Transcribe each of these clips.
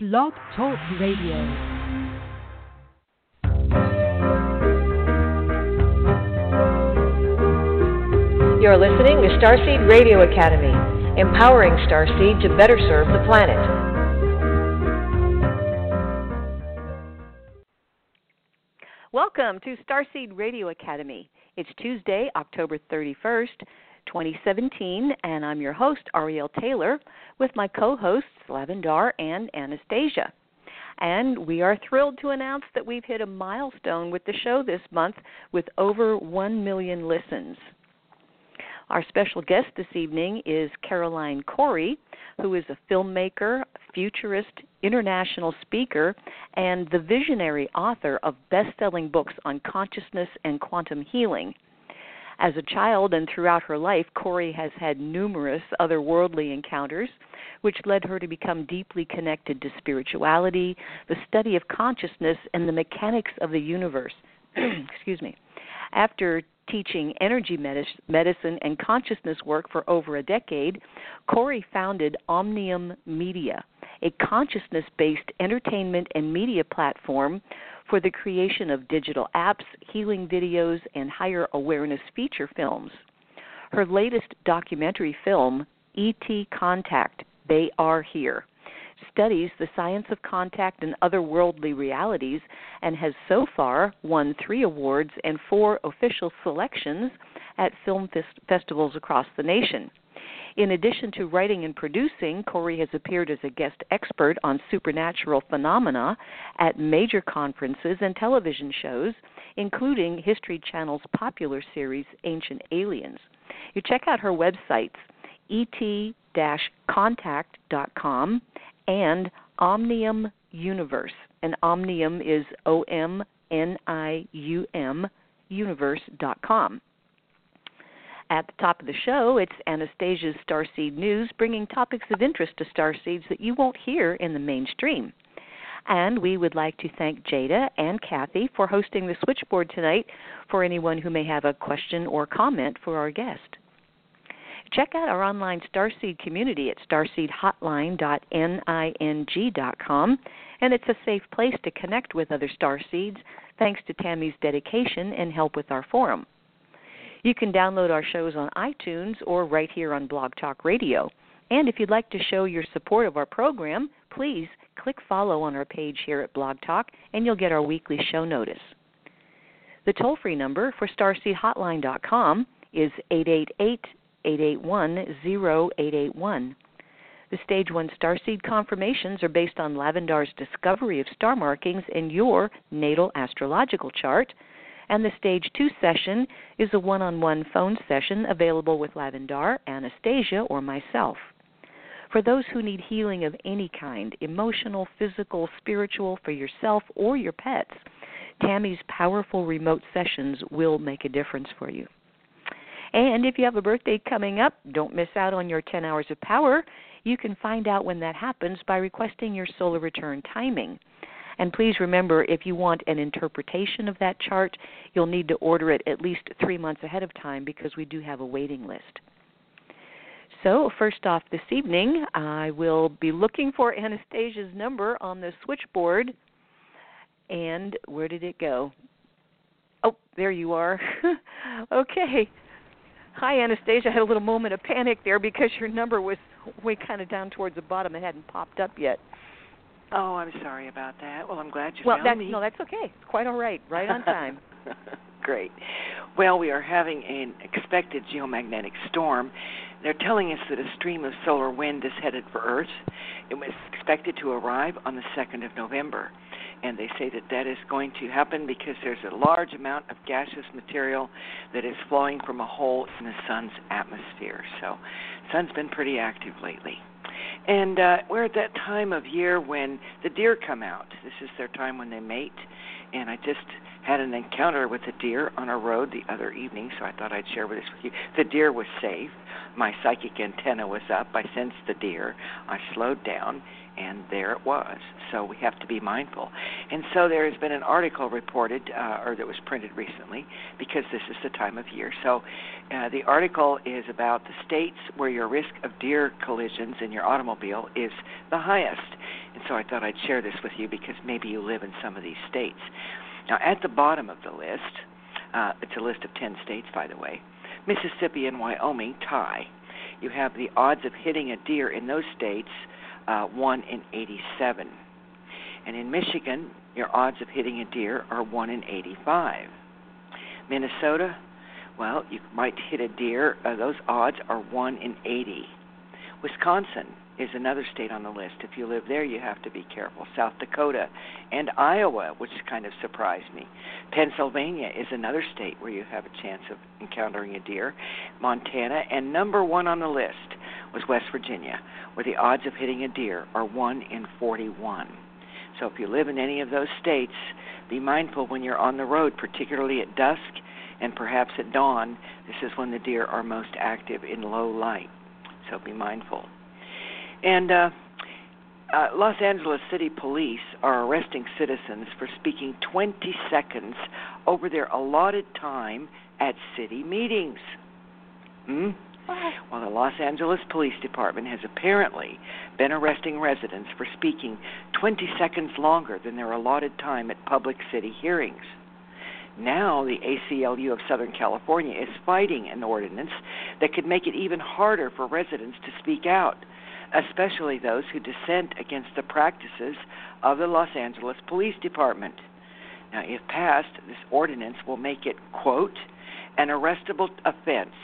Blog Talk Radio. You're listening to Starseed Radio Academy, empowering Starseed to better serve the planet. Welcome to Starseed Radio Academy. It's Tuesday, October 31st, 2017, and I'm your host, Ariel Taylor, with my co hosts, Lavendar and Anastasia. And we are thrilled to announce that we've hit a milestone with the show this month with over 1 million listens. Our special guest this evening is Caroline Cory, who is a filmmaker, futurist, international speaker, and the visionary author of best selling books on consciousness and quantum healing. As a child and throughout her life, Cory has had numerous otherworldly encounters, which led her to become deeply connected to spirituality, the study of consciousness, and the mechanics of the universe. Excuse me. After teaching energy medicine and consciousness work for over a decade, Cory founded Omnium Media, a consciousness based entertainment and media platform for the creation of digital apps, healing videos, and higher awareness feature films. Her latest documentary film, E.T. Contact They Are Here, studies the science of contact and otherworldly realities and has so far won three awards and four official selections at film fest- festivals across the nation. In addition to writing and producing, Cory has appeared as a guest expert on supernatural phenomena at major conferences and television shows, including History Channel's popular series Ancient Aliens. You check out her websites et-contact.com and Omnium Universe. And Omnium is O M N I U M universe.com. At the top of the show, it's Anastasia's Starseed News, bringing topics of interest to starseeds that you won't hear in the mainstream. And we would like to thank Jada and Kathy for hosting the switchboard tonight for anyone who may have a question or comment for our guest. Check out our online Starseed community at starseedhotline.ning.com, and it's a safe place to connect with other Starseeds thanks to Tammy's dedication and help with our forum. You can download our shows on iTunes or right here on Blog Talk Radio. And if you'd like to show your support of our program, please click follow on our page here at Blog Talk, and you'll get our weekly show notice. The toll free number for StarseedHotline.com is 888 881 0881. The Stage 1 Starseed confirmations are based on Lavendar's discovery of star markings in your natal astrological chart and the Stage 2 session is a one on one phone session available with Lavendar, Anastasia, or myself. For those who need healing of any kind emotional, physical, spiritual, for yourself or your pets Tammy's powerful remote sessions will make a difference for you. And if you have a birthday coming up, don't miss out on your 10 hours of power. You can find out when that happens by requesting your solar return timing. And please remember, if you want an interpretation of that chart, you'll need to order it at least three months ahead of time because we do have a waiting list. So, first off this evening, I will be looking for Anastasia's number on the switchboard. And where did it go? Oh, there you are. okay. Hi, Anastasia. I had a little moment of panic there because your number was way kind of down towards the bottom. It hadn't popped up yet. Oh, I'm sorry about that. Well, I'm glad you well, found that's, me. no, that's okay. It's quite all right. Right on time. Great. Well, we are having an expected geomagnetic storm. They're telling us that a stream of solar wind is headed for Earth. It was expected to arrive on the 2nd of November. And they say that that is going to happen because there's a large amount of gaseous material that is flowing from a hole in the sun's atmosphere. So, the sun's been pretty active lately. And uh, we're at that time of year when the deer come out. This is their time when they mate. And I just had an encounter with a deer on a road the other evening, so I thought I'd share this with you. The deer was safe. My psychic antenna was up. I sensed the deer. I slowed down, and there it was. So we have to be mindful. And so there has been an article reported, uh, or that was printed recently, because this is the time of year. So uh, the article is about the states where your risk of deer collisions in your automobile is the highest. And so I thought I'd share this with you because maybe you live in some of these states. Now, at the bottom of the list, uh, it's a list of 10 states, by the way, Mississippi and Wyoming tie. You have the odds of hitting a deer in those states uh, 1 in 87. And in Michigan, your odds of hitting a deer are 1 in 85. Minnesota, well, you might hit a deer. Uh, those odds are 1 in 80. Wisconsin is another state on the list. If you live there, you have to be careful. South Dakota and Iowa, which kind of surprised me. Pennsylvania is another state where you have a chance of encountering a deer. Montana, and number one on the list was West Virginia, where the odds of hitting a deer are 1 in 41. So if you live in any of those states, be mindful when you're on the road, particularly at dusk and perhaps at dawn. This is when the deer are most active in low light. So be mindful. And uh, uh, Los Angeles City Police are arresting citizens for speaking 20 seconds over their allotted time at city meetings. Hmm? Well, the Los Angeles Police Department has apparently been arresting residents for speaking 20 seconds longer than their allotted time at public city hearings. Now, the ACLU of Southern California is fighting an ordinance that could make it even harder for residents to speak out, especially those who dissent against the practices of the Los Angeles Police Department. Now, if passed, this ordinance will make it, quote, an arrestable offense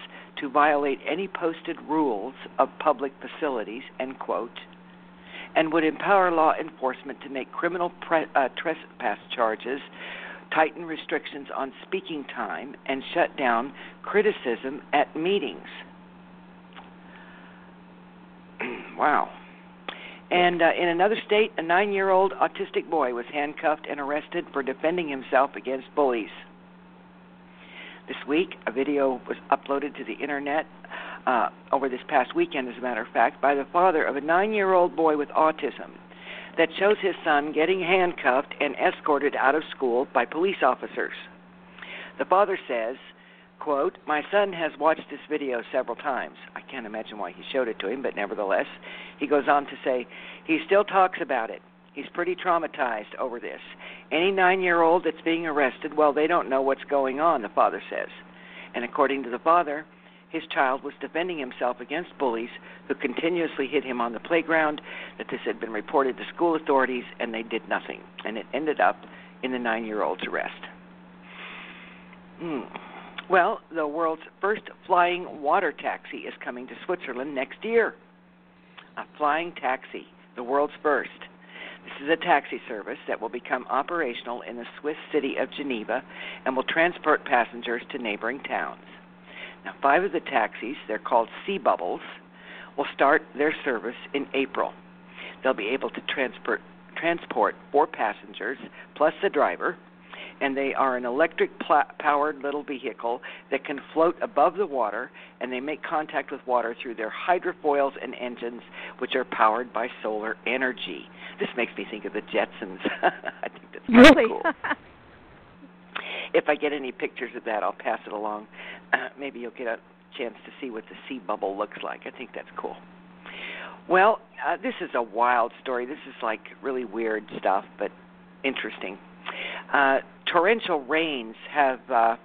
to violate any posted rules of public facilities, end quote, and would empower law enforcement to make criminal pre- uh, trespass charges, tighten restrictions on speaking time, and shut down criticism at meetings. wow. And uh, in another state, a nine year old autistic boy was handcuffed and arrested for defending himself against bullies. This week, a video was uploaded to the internet uh, over this past weekend, as a matter of fact, by the father of a nine year old boy with autism that shows his son getting handcuffed and escorted out of school by police officers. The father says, quote, My son has watched this video several times. I can't imagine why he showed it to him, but nevertheless, he goes on to say, he still talks about it. He's pretty traumatized over this. Any nine year old that's being arrested, well, they don't know what's going on, the father says. And according to the father, his child was defending himself against bullies who continuously hit him on the playground, that this had been reported to school authorities, and they did nothing. And it ended up in the nine year old's arrest. Hmm. Well, the world's first flying water taxi is coming to Switzerland next year. A flying taxi, the world's first. This is a taxi service that will become operational in the Swiss city of Geneva and will transport passengers to neighboring towns. Now, five of the taxis, they're called Sea Bubbles, will start their service in April. They'll be able to transport transport four passengers plus the driver and they are an electric powered little vehicle that can float above the water and they make contact with water through their hydrofoils and engines which are powered by solar energy. This makes me think of the Jetsons. I think that's really cool. if I get any pictures of that, I'll pass it along. Uh, maybe you'll get a chance to see what the sea bubble looks like. I think that's cool. Well, uh, this is a wild story. This is like really weird stuff, but interesting. Uh, torrential rains have uh,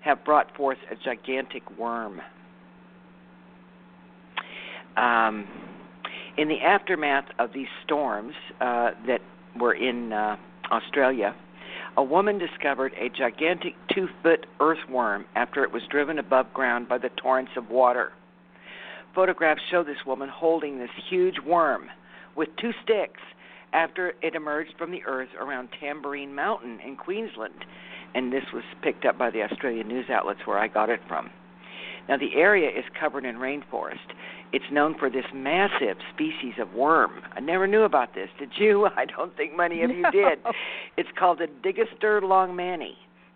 have brought forth a gigantic worm. Um, in the aftermath of these storms uh, that were in uh, Australia, a woman discovered a gigantic two foot earthworm after it was driven above ground by the torrents of water. Photographs show this woman holding this huge worm with two sticks after it emerged from the earth around Tamborine Mountain in Queensland. And this was picked up by the Australian news outlets where I got it from. Now, the area is covered in rainforest. It's known for this massive species of worm. I never knew about this. Did you? I don't think many of you no. did. It's called the Digaster longmanni.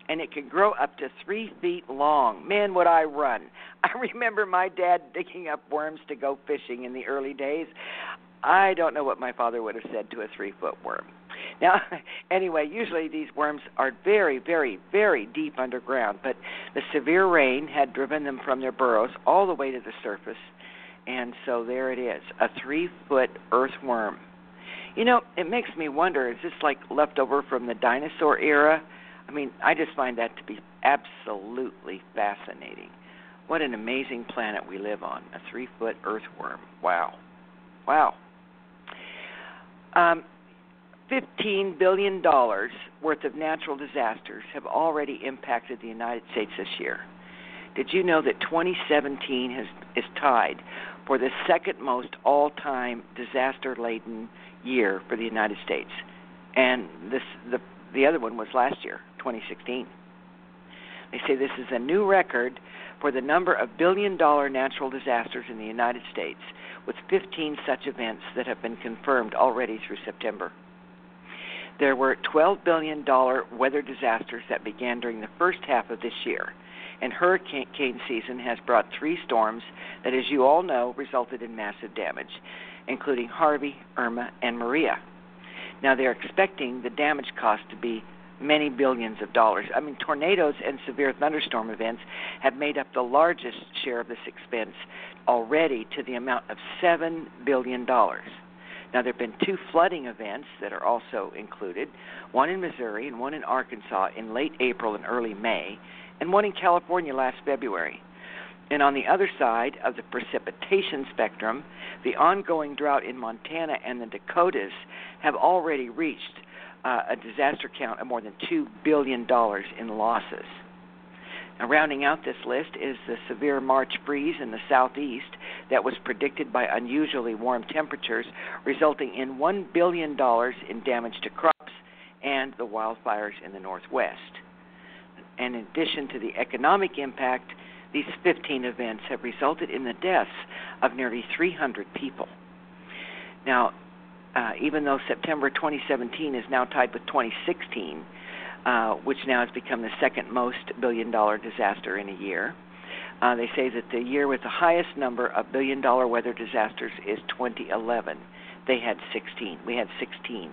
and it can grow up to three feet long. Man, would I run! I remember my dad digging up worms to go fishing in the early days. I don't know what my father would have said to a three foot worm. Now, anyway, usually these worms are very, very, very deep underground, but the severe rain had driven them from their burrows all the way to the surface, and so there it is a three foot earthworm. You know, it makes me wonder is this like leftover from the dinosaur era? I mean, I just find that to be absolutely fascinating. What an amazing planet we live on a three foot earthworm. Wow. Wow. Um, $15 billion worth of natural disasters have already impacted the United States this year. Did you know that 2017 has, is tied for the second most all time disaster laden year for the United States? And this, the, the other one was last year, 2016. They say this is a new record for the number of billion dollar natural disasters in the United States, with 15 such events that have been confirmed already through September. There were $12 billion weather disasters that began during the first half of this year, and hurricane season has brought three storms that, as you all know, resulted in massive damage, including Harvey, Irma, and Maria. Now they're expecting the damage cost to be many billions of dollars. I mean, tornadoes and severe thunderstorm events have made up the largest share of this expense already to the amount of $7 billion. Now, there have been two flooding events that are also included one in Missouri and one in Arkansas in late April and early May, and one in California last February. And on the other side of the precipitation spectrum, the ongoing drought in Montana and the Dakotas have already reached uh, a disaster count of more than $2 billion in losses. Now, rounding out this list is the severe March freeze in the southeast that was predicted by unusually warm temperatures, resulting in $1 billion in damage to crops and the wildfires in the northwest. And in addition to the economic impact, these 15 events have resulted in the deaths of nearly 300 people. Now, uh, even though September 2017 is now tied with 2016, uh, which now has become the second most billion dollar disaster in a year. Uh, they say that the year with the highest number of billion dollar weather disasters is 2011. They had 16. We had 16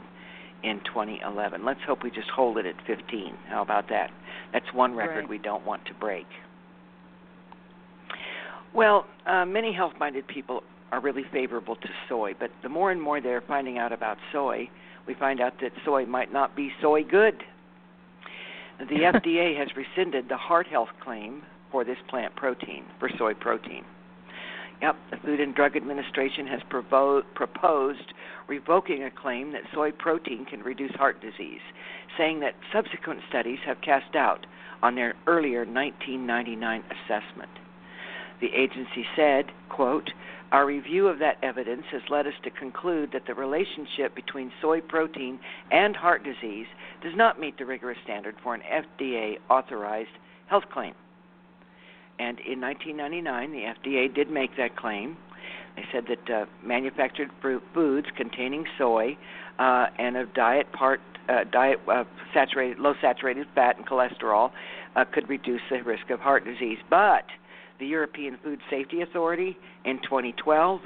in 2011. Let's hope we just hold it at 15. How about that? That's one record right. we don't want to break. Well, uh, many health minded people are really favorable to soy, but the more and more they're finding out about soy, we find out that soy might not be soy good. The FDA has rescinded the heart health claim for this plant protein, for soy protein. Yep, the Food and Drug Administration has provo- proposed revoking a claim that soy protein can reduce heart disease, saying that subsequent studies have cast doubt on their earlier 1999 assessment. The agency said, quote, our review of that evidence has led us to conclude that the relationship between soy protein and heart disease does not meet the rigorous standard for an FDA authorized health claim. And in 1999, the FDA did make that claim. They said that uh, manufactured foods containing soy uh, and a diet part uh, diet uh, saturated low saturated fat and cholesterol uh, could reduce the risk of heart disease, but the European Food Safety Authority in 2012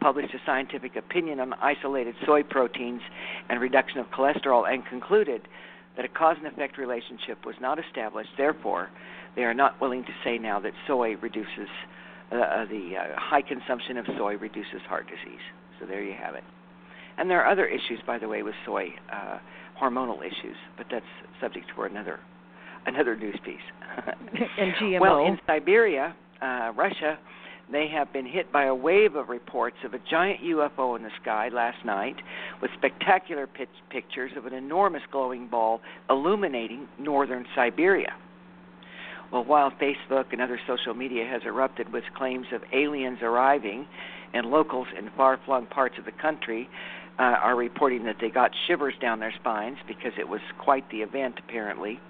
published a scientific opinion on isolated soy proteins and reduction of cholesterol and concluded that a cause and effect relationship was not established. Therefore, they are not willing to say now that soy reduces uh, uh the uh, high consumption of soy reduces heart disease. So there you have it. And there are other issues, by the way, with soy, uh, hormonal issues, but that's subject for another another news piece. and GMO. Well, in Siberia, uh, Russia, they have been hit by a wave of reports of a giant UFO in the sky last night with spectacular pitch- pictures of an enormous glowing ball illuminating northern Siberia. Well, while Facebook and other social media has erupted with claims of aliens arriving, and locals in far flung parts of the country uh, are reporting that they got shivers down their spines because it was quite the event, apparently.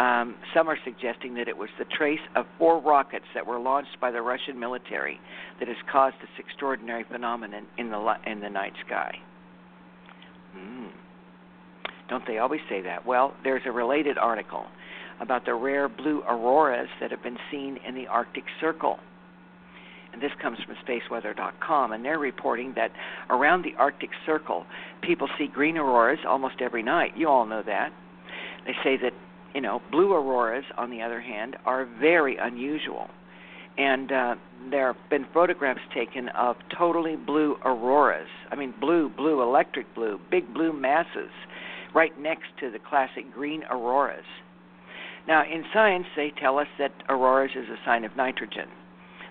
Um, some are suggesting that it was the trace of four rockets that were launched by the Russian military that has caused this extraordinary phenomenon in the in the night sky. Mm. Don't they always say that? Well, there's a related article. about the rare blue auroras that have been seen in the Arctic Circle. And this comes from spaceweather.com, and they're reporting that around the Arctic Circle, people see green auroras almost every night. You all know that. They say that, you know, blue auroras, on the other hand, are very unusual. And uh, there have been photographs taken of totally blue auroras. I mean, blue, blue, electric blue, big blue masses right next to the classic green auroras. Now, in science, they tell us that auroras is a sign of nitrogen.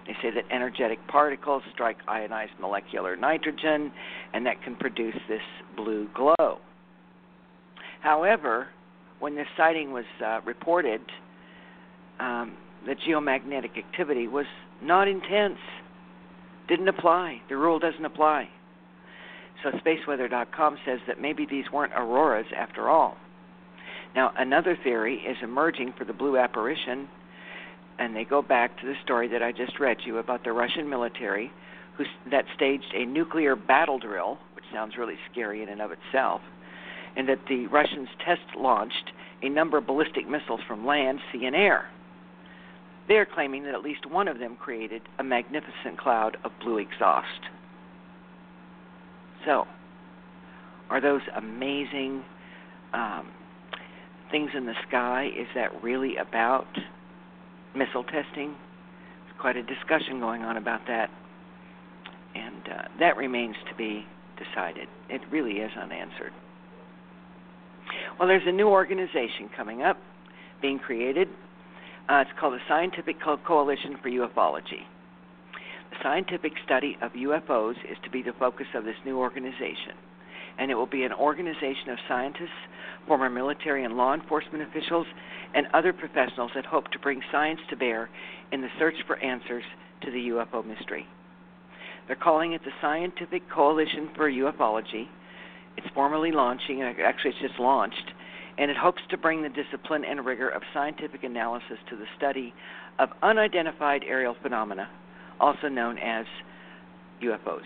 They say that energetic particles strike ionized molecular nitrogen, and that can produce this blue glow. However, when this sighting was uh, reported, um, the geomagnetic activity was not intense. Didn't apply. The rule doesn't apply. So spaceweather.com says that maybe these weren't auroras after all. Now, another theory is emerging for the blue apparition, and they go back to the story that I just read you about the Russian military who that staged a nuclear battle drill, which sounds really scary in and of itself, and that the Russians test launched a number of ballistic missiles from land, sea, and air. They are claiming that at least one of them created a magnificent cloud of blue exhaust. So, are those amazing um, things in the sky? Is that really about missile testing? There's quite a discussion going on about that, and uh, that remains to be decided. It really is unanswered. Well, there's a new organization coming up, being created uh, it's called the Scientific Co- Coalition for Ufology. The scientific study of UFOs is to be the focus of this new organization, and it will be an organization of scientists, former military and law enforcement officials, and other professionals that hope to bring science to bear in the search for answers to the UFO mystery. They're calling it the Scientific Coalition for Ufology. It's formally launching, actually, it's just launched and it hopes to bring the discipline and rigor of scientific analysis to the study of unidentified aerial phenomena, also known as UFOs.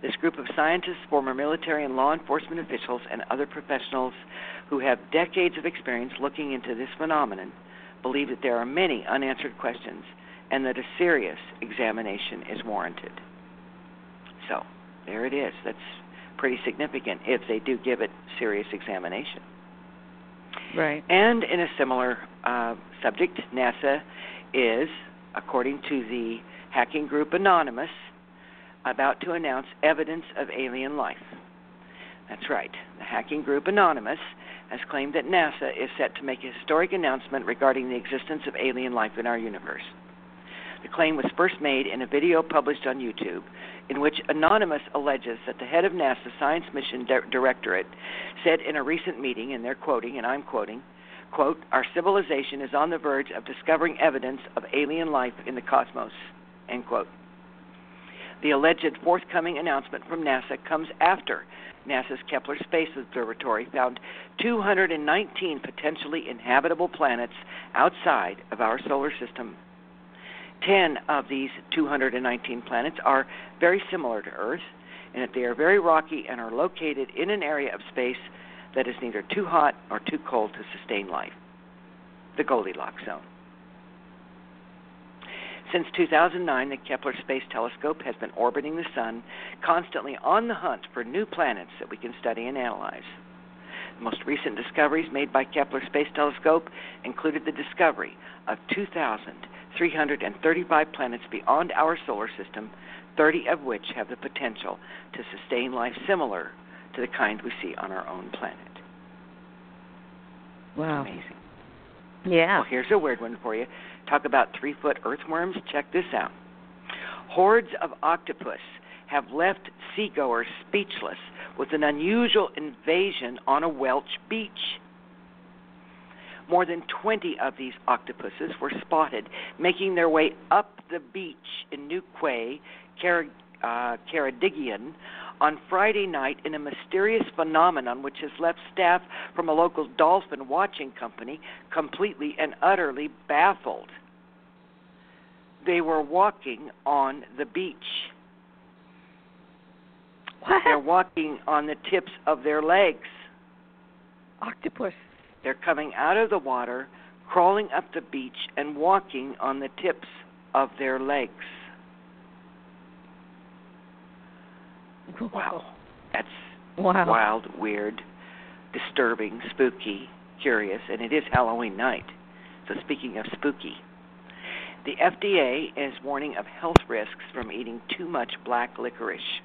This group of scientists, former military and law enforcement officials, and other professionals who have decades of experience looking into this phenomenon believe that there are many unanswered questions and that a serious examination is warranted. So, there it is. That's pretty significant if they do give it serious examination. Right. And in a similar uh, subject, NASA is, according to the hacking group Anonymous, about to announce evidence of alien life. That's right. The hacking group Anonymous has claimed that NASA is set to make a historic announcement regarding the existence of alien life in our universe. The claim was first made in a video published on YouTube in which Anonymous alleges that the head of NASA's Science Mission Di- Directorate said in a recent meeting, and they're quoting, and I'm quoting, quote, Our civilization is on the verge of discovering evidence of alien life in the cosmos, end quote. The alleged forthcoming announcement from NASA comes after NASA's Kepler Space Observatory found 219 potentially inhabitable planets outside of our solar system 10 of these 219 planets are very similar to Earth, and that they are very rocky and are located in an area of space that is neither too hot or too cold to sustain life. The Goldilocks zone. Since 2009, the Kepler Space Telescope has been orbiting the Sun, constantly on the hunt for new planets that we can study and analyze. The most recent discoveries made by Kepler Space Telescope included the discovery of 2,000 335 planets beyond our solar system, 30 of which have the potential to sustain life similar to the kind we see on our own planet. Wow. Amazing. Yeah. Well, here's a weird one for you. Talk about three foot earthworms. Check this out. Hordes of octopus have left seagoers speechless with an unusual invasion on a Welsh beach. More than 20 of these octopuses were spotted making their way up the beach in New Quay, Car- uh, Ceredigion, on Friday night in a mysterious phenomenon which has left staff from a local dolphin watching company completely and utterly baffled. They were walking on the beach. What? They're walking on the tips of their legs. Octopus. They're coming out of the water, crawling up the beach and walking on the tips of their legs. Wow. That's Wow. wild, weird, disturbing, spooky, curious, and it is Halloween night. So, speaking of spooky, the FDA is warning of health risks from eating too much black licorice.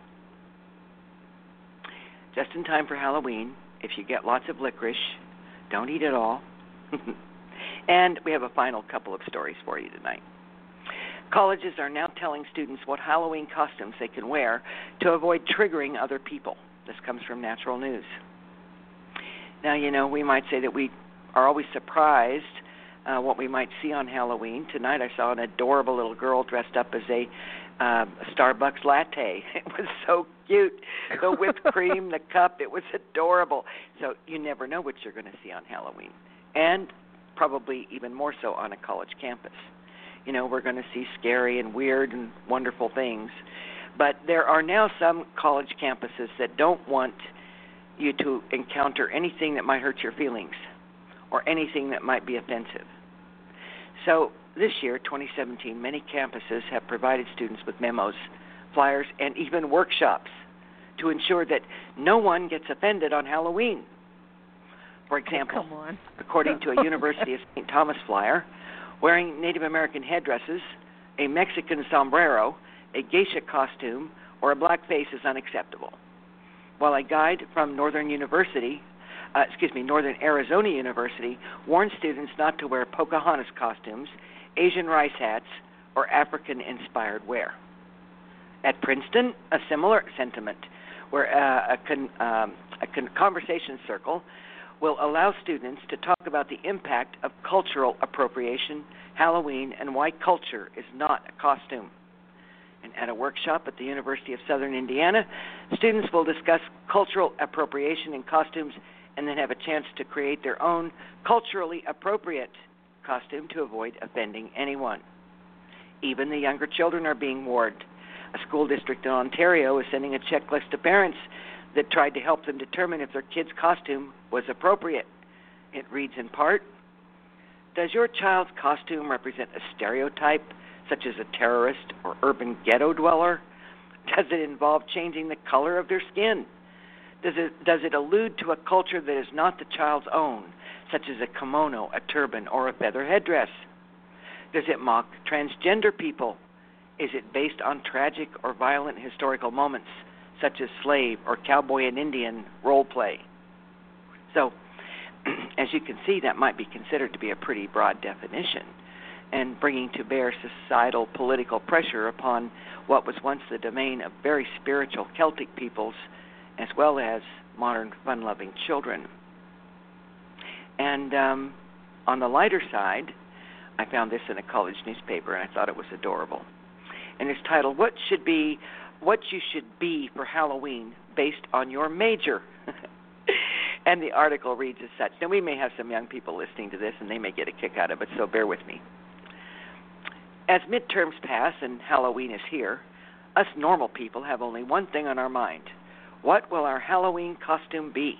Just in time for Halloween, if you get lots of licorice, don't eat it all. and we have a final couple of stories for you tonight. Colleges are now telling students what Halloween costumes they can wear to avoid triggering other people. This comes from Natural News. Now, you know, we might say that we are always surprised uh, what we might see on Halloween. Tonight I saw an adorable little girl dressed up as a uh, Starbucks latte. It was so cute. The whipped cream, the cup, it was adorable. So you never know what you're going to see on Halloween. And probably even more so on a college campus. You know, we're going to see scary and weird and wonderful things. But there are now some college campuses that don't want you to encounter anything that might hurt your feelings or anything that might be offensive. So, this year, 2017, many campuses have provided students with memos, flyers, and even workshops to ensure that no one gets offended on Halloween. For example, on. according to a University of St. Thomas flyer, wearing Native American headdresses, a Mexican sombrero, a geisha costume, or a black face is unacceptable. While a guide from Northern University, uh, excuse me, Northern Arizona University warned students not to wear Pocahontas costumes, Asian rice hats, or African inspired wear. At Princeton, a similar sentiment, where uh, a, con, um, a con- conversation circle will allow students to talk about the impact of cultural appropriation, Halloween, and why culture is not a costume. And at a workshop at the University of Southern Indiana, students will discuss cultural appropriation in costumes and then have a chance to create their own culturally appropriate costume to avoid offending anyone. Even the younger children are being warned. A school district in Ontario is sending a checklist to parents that tried to help them determine if their kid's costume was appropriate. It reads in part Does your child's costume represent a stereotype, such as a terrorist or urban ghetto dweller? Does it involve changing the color of their skin? Does it, does it allude to a culture that is not the child's own, such as a kimono, a turban, or a feather headdress? Does it mock transgender people? Is it based on tragic or violent historical moments, such as slave or cowboy and Indian role play? So, as you can see, that might be considered to be a pretty broad definition and bringing to bear societal political pressure upon what was once the domain of very spiritual Celtic peoples as well as modern fun loving children. And um, on the lighter side, I found this in a college newspaper and I thought it was adorable. And it's titled What Should Be What You Should Be for Halloween Based on Your Major. and the article reads as such. Now we may have some young people listening to this and they may get a kick out of it, so bear with me. As midterms pass and Halloween is here, us normal people have only one thing on our mind. What will our Halloween costume be?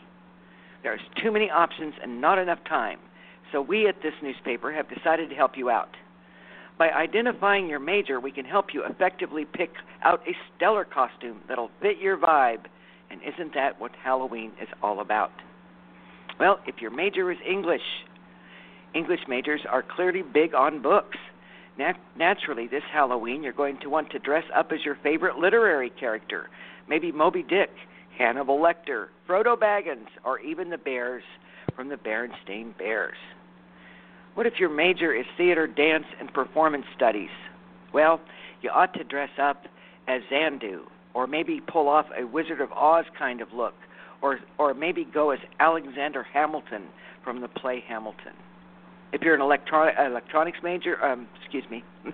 There's too many options and not enough time, so we at this newspaper have decided to help you out. By identifying your major, we can help you effectively pick out a stellar costume that'll fit your vibe. And isn't that what Halloween is all about? Well, if your major is English, English majors are clearly big on books. Nat- naturally, this Halloween, you're going to want to dress up as your favorite literary character. Maybe Moby Dick, Hannibal Lecter, Frodo Baggins, or even the bears from the Berenstain Bears. What if your major is theater, dance, and performance studies? Well, you ought to dress up as Xandu, or maybe pull off a Wizard of Oz kind of look, or or maybe go as Alexander Hamilton from the play Hamilton. If you're an electronic electronics major, um, excuse me,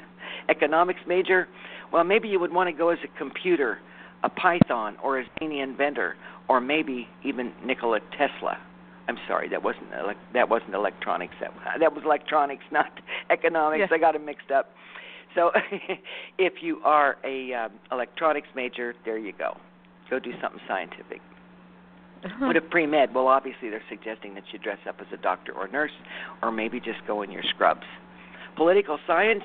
economics major, well, maybe you would want to go as a computer, a Python, or a zany inventor, or maybe even Nikola Tesla. I'm sorry, that wasn't ele- that wasn't electronics. That that was electronics, not economics. Yeah. I got it mixed up. So, if you are a um, electronics major, there you go. Go do something scientific. What if pre med? Well, obviously they're suggesting that you dress up as a doctor or nurse, or maybe just go in your scrubs. Political science?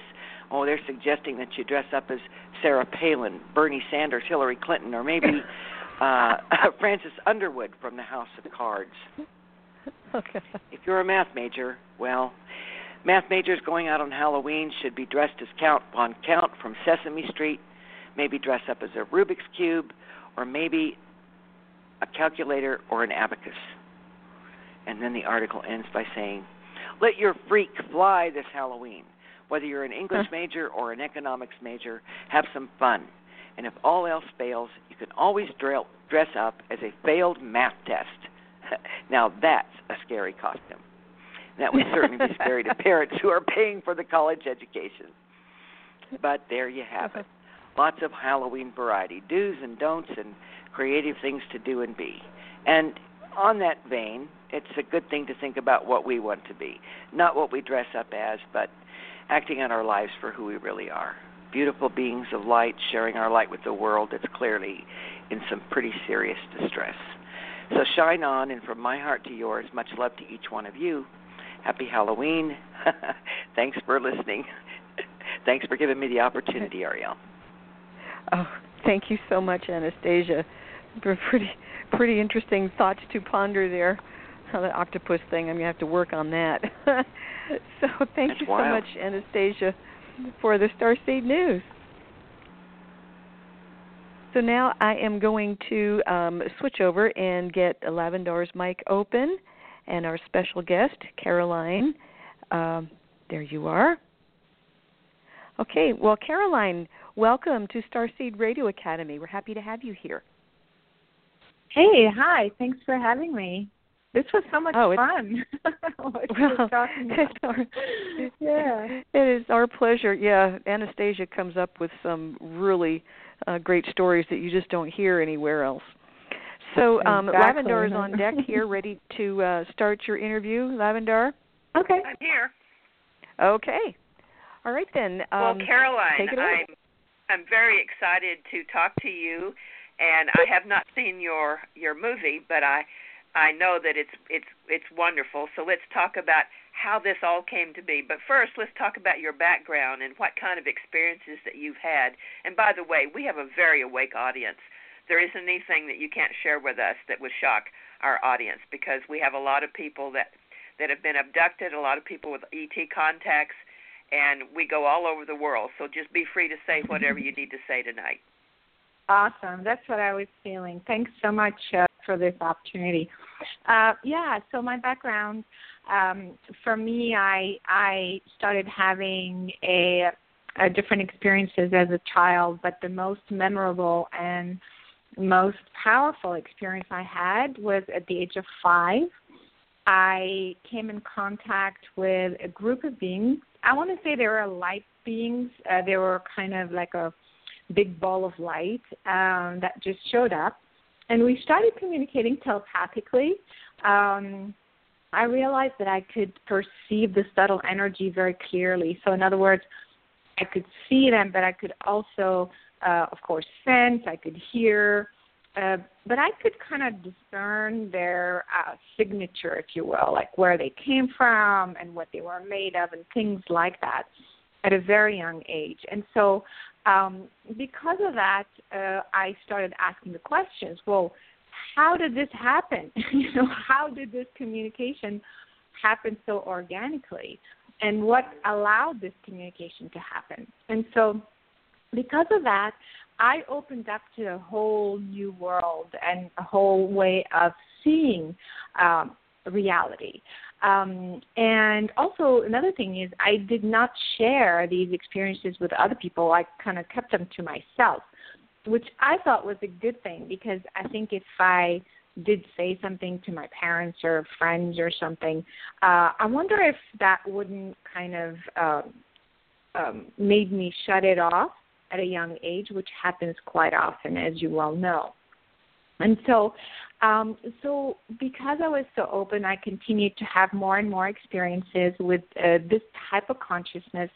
Oh, they're suggesting that you dress up as Sarah Palin, Bernie Sanders, Hillary Clinton, or maybe uh, Francis Underwood from the House of Cards. Okay. If you're a math major, well, math majors going out on Halloween should be dressed as Count Von Count from Sesame Street, maybe dress up as a Rubik's Cube, or maybe a calculator or an abacus. And then the article ends by saying, Let your freak fly this Halloween. Whether you're an English major or an economics major, have some fun. And if all else fails, you can always dress up as a failed math test. now that's a scary costume. That would certainly be scary to parents who are paying for the college education. But there you have it. Mm-hmm. Lots of Halloween variety, do's and don'ts, and creative things to do and be. And on that vein, it's a good thing to think about what we want to be, not what we dress up as, but acting out our lives for who we really are. Beautiful beings of light, sharing our light with the world that's clearly in some pretty serious distress. So shine on, and from my heart to yours, much love to each one of you. Happy Halloween. Thanks for listening. Thanks for giving me the opportunity, Ariel. Oh, thank you so much, Anastasia. Pretty, pretty interesting thoughts to ponder there. the octopus thing, I'm gonna have to work on that. so thank That's you wild. so much, Anastasia, for the Starseed News. So now I am going to um, switch over and get Lavendar's mic open, and our special guest, Caroline. Um, there you are. Okay, well, Caroline, welcome to Starseed Radio Academy. We're happy to have you here. Hey, hi. Thanks for having me. This was so much Oh, fun. Well, our, yeah. it is our pleasure. Yeah, Anastasia comes up with some really uh, great stories that you just don't hear anywhere else. So, um, Exactly. Lavendar is on deck here, ready to uh, start your interview. Lavendar. Okay. I'm here. Okay. All right then. well, Um, Caroline, take it away. I'm I'm very excited to talk to you, and I have not seen your your movie, but I I know that it's it's it's wonderful. So let's talk about how this all came to be. But first, let's talk about your background and what kind of experiences that you've had. And by the way, we have a very awake audience. There isn't anything that you can't share with us that would shock our audience because we have a lot of people that that have been abducted, a lot of people with ET contacts, and we go all over the world. So just be free to say whatever you need to say tonight. Awesome. That's what I was feeling. Thanks so much uh, for this opportunity. Uh, yeah. So my background, um, for me, I I started having a, a different experiences as a child, but the most memorable and most powerful experience I had was at the age of five. I came in contact with a group of beings. I want to say they were light beings. Uh, they were kind of like a big ball of light um, that just showed up, and we started communicating telepathically. Um, I realized that I could perceive the subtle energy very clearly. So, in other words, I could see them, but I could also, uh, of course, sense. I could hear, uh, but I could kind of discern their uh, signature, if you will, like where they came from and what they were made of, and things like that, at a very young age. And so, um, because of that, uh, I started asking the questions. Well, how did this happen? you know, how did this communication happen so organically? And what allowed this communication to happen? And so, because of that, I opened up to a whole new world and a whole way of seeing um, reality. Um, and also, another thing is, I did not share these experiences with other people. I kind of kept them to myself, which I thought was a good thing because I think if I did say something to my parents or friends or something, uh, I wonder if that wouldn't kind of um, um, made me shut it off at a young age, which happens quite often, as you well know. And so, um, so because I was so open, I continued to have more and more experiences with uh, this type of consciousness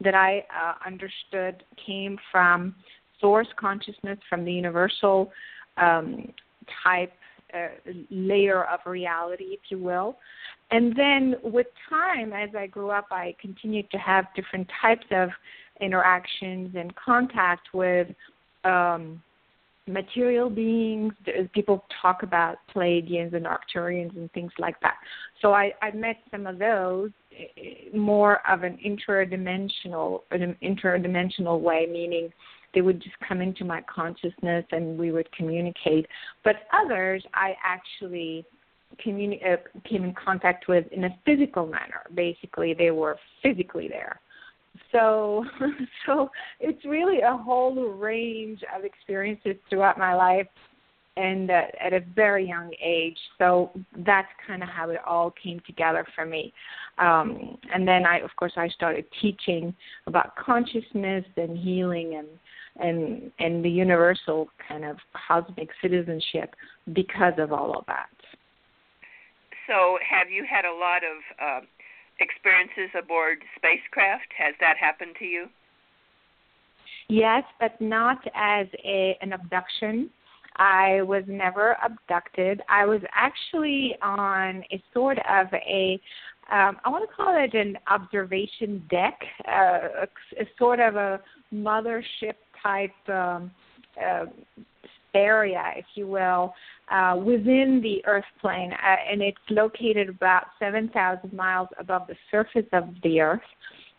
that I uh, understood came from source consciousness, from the universal um, type uh, layer of reality, if you will. And then with time, as I grew up, I continued to have different types of interactions and contact with um, material beings. People talk about Pleiadians and Arcturians and things like that. So I, I met some of those eh, more of an interdimensional, an interdimensional way, meaning they would just come into my consciousness and we would communicate. But others, I actually communi- uh, came in contact with in a physical manner. Basically, they were physically there. So, so it's really a whole range of experiences throughout my life, and uh, at a very young age. So that's kind of how it all came together for me. Um, and then I, of course, I started teaching about consciousness and healing and and and the universal kind of cosmic citizenship because of all of that. So, have you had a lot of uh, experiences aboard spacecraft? Has that happened to you? Yes, but not as a, an abduction. I was never abducted. I was actually on a sort of a, um, I want to call it an observation deck, uh, a, a sort of a mothership type um, uh, area, if you will, uh, within the Earth plane, uh, and it's located about 7,000 miles above the surface of the Earth.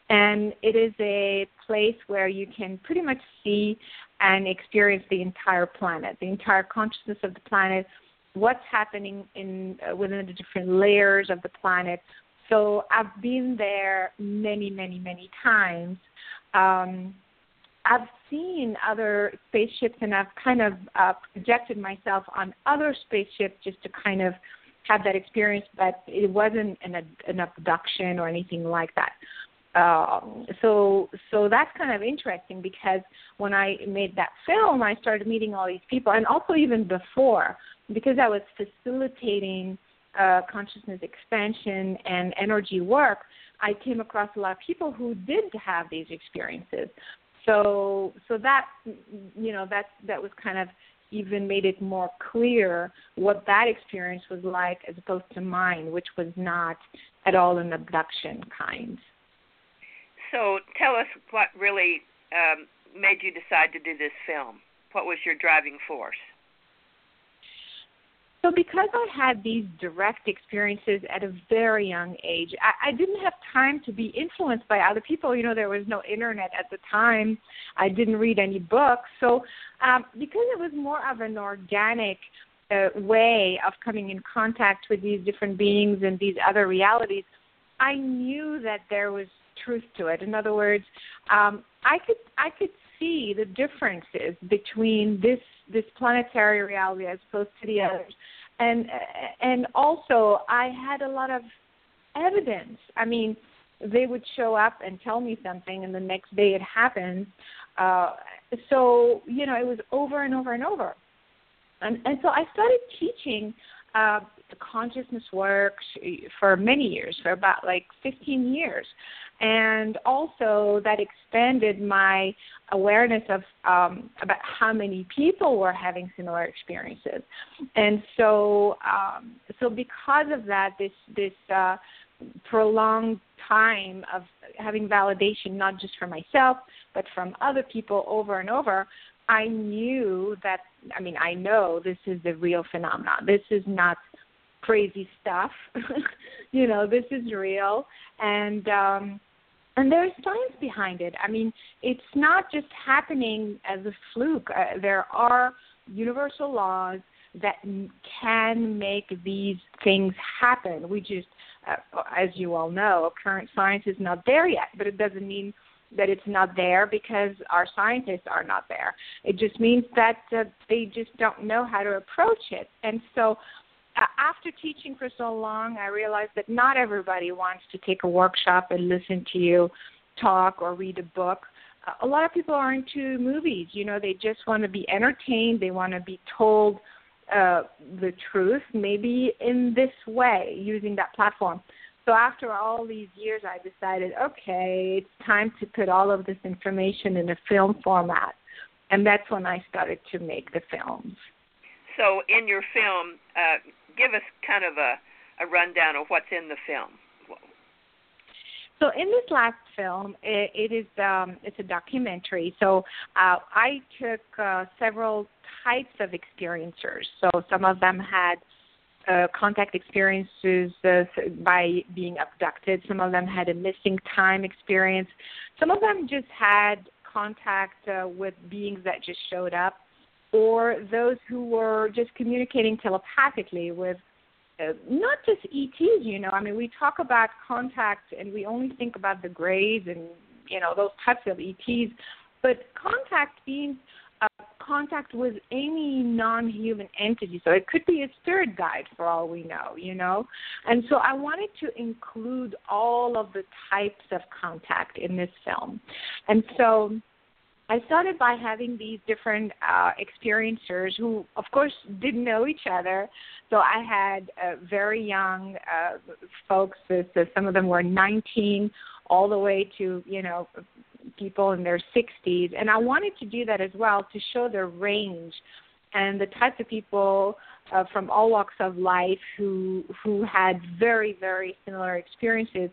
And it is a place where you can pretty much see and experience the entire planet, the entire consciousness of the planet, what's happening in uh, within the different layers of the planet. So I've been there many, many, many times. Um, I've seen other spaceships and I've kind of uh, projected myself on other spaceships just to kind of have that experience, but it wasn't an, an abduction or anything like that. Um, so so that's kind of interesting because when I made that film, I started meeting all these people, and also even before, because I was facilitating uh, consciousness expansion and energy work, I came across a lot of people who did have these experiences so so that you know that that was kind of even made it more clear what that experience was like as opposed to mine, which was not at all an abduction kind. So tell us what really um, made you decide to do this film. What was your driving force? So, because I had these direct experiences at a very young age, I, I didn't have time to be influenced by other people. You know, there was no internet at the time. I didn't read any books. So, um, because it was more of an organic uh, way of coming in contact with these different beings and these other realities, I knew that there was truth to it. In other words, um, I could I could see the differences between this this planetary reality as opposed to the others. And and also i had a lot of evidence. I mean they would show up and tell me something and the next day it happened. uh so you know it was over and over and over. And and so i started teaching uh the consciousness work for many years for about like 15 years and also that expanded my awareness of um, about how many people were having similar experiences. And so, um, so because of that, this this uh, prolonged time of having validation, not just for myself but from other people over and over, I knew that. I mean, I know this is the real phenomenon. This is not crazy stuff. you know, this is real, and um, and there's science behind it. I mean, it's not just happening as a fluke. Uh, there are universal laws that can make these things happen. We just, uh, as you all know, current science is not there yet, but it doesn't mean that it's not there because our scientists are not there. It just means that uh, they just don't know how to approach it. And so after teaching for so long, I realized that not everybody wants to take a workshop and listen to you talk or read a book. A lot of people are into movies. You know, they just want to be entertained. They want to be told uh, the truth, maybe in this way, using that platform. So after all these years, I decided, okay, it's time to put all of this information in a film format, and that's when I started to make the films. so in your film, uh, give us kind of a, a rundown of what's in the film. So in this last film, it, it is um, it's a documentary. So uh, I took uh, several types of experiencers. So some of them had uh, contact experiences uh, by being abducted. Some of them had a missing time experience. Some of them just had contact uh, with beings that just showed up, or those who were just communicating telepathically with uh, not just ETs, you know. I mean, we talk about contact and we only think about the greys and you know those types of ETs, but contact beings contact with any non-human entity. So it could be a spirit guide for all we know, you know. And so I wanted to include all of the types of contact in this film, and so I started by having these different uh, experiencers who, of course, didn't know each other. So I had uh, very young uh, folks. So some of them were 19, all the way to you know people in their 60s, and I wanted to do that as well to show the range and the types of people uh, from all walks of life who who had very very similar experiences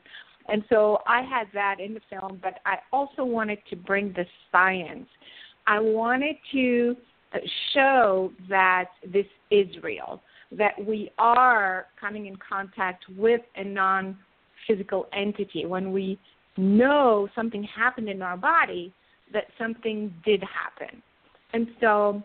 and so I had that in the film, but I also wanted to bring the science. I wanted to show that this is real, that we are coming in contact with a non physical entity. When we know something happened in our body, that something did happen. And so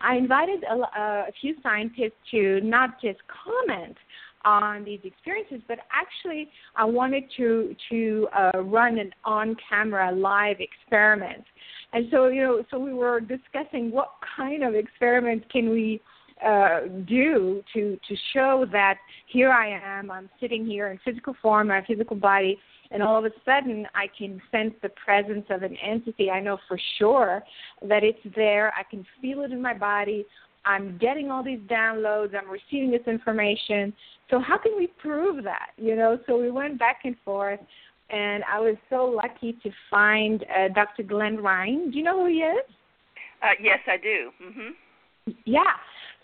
I invited a, a few scientists to not just comment on these experiences, but actually I wanted to to uh, run an on-camera live experiment. And so you know, so we were discussing what kind of experiment can we uh, do to to show that here I am, I'm sitting here in physical form, my physical body, and all of a sudden I can sense the presence of an entity. I know for sure that it's there. I can feel it in my body. I'm getting all these downloads. I'm receiving this information. So how can we prove that? You know, so we went back and forth, and I was so lucky to find uh, Dr. Glen Rein. Do you know who he is? Uh, yes, I do. Mm-hmm. Yeah.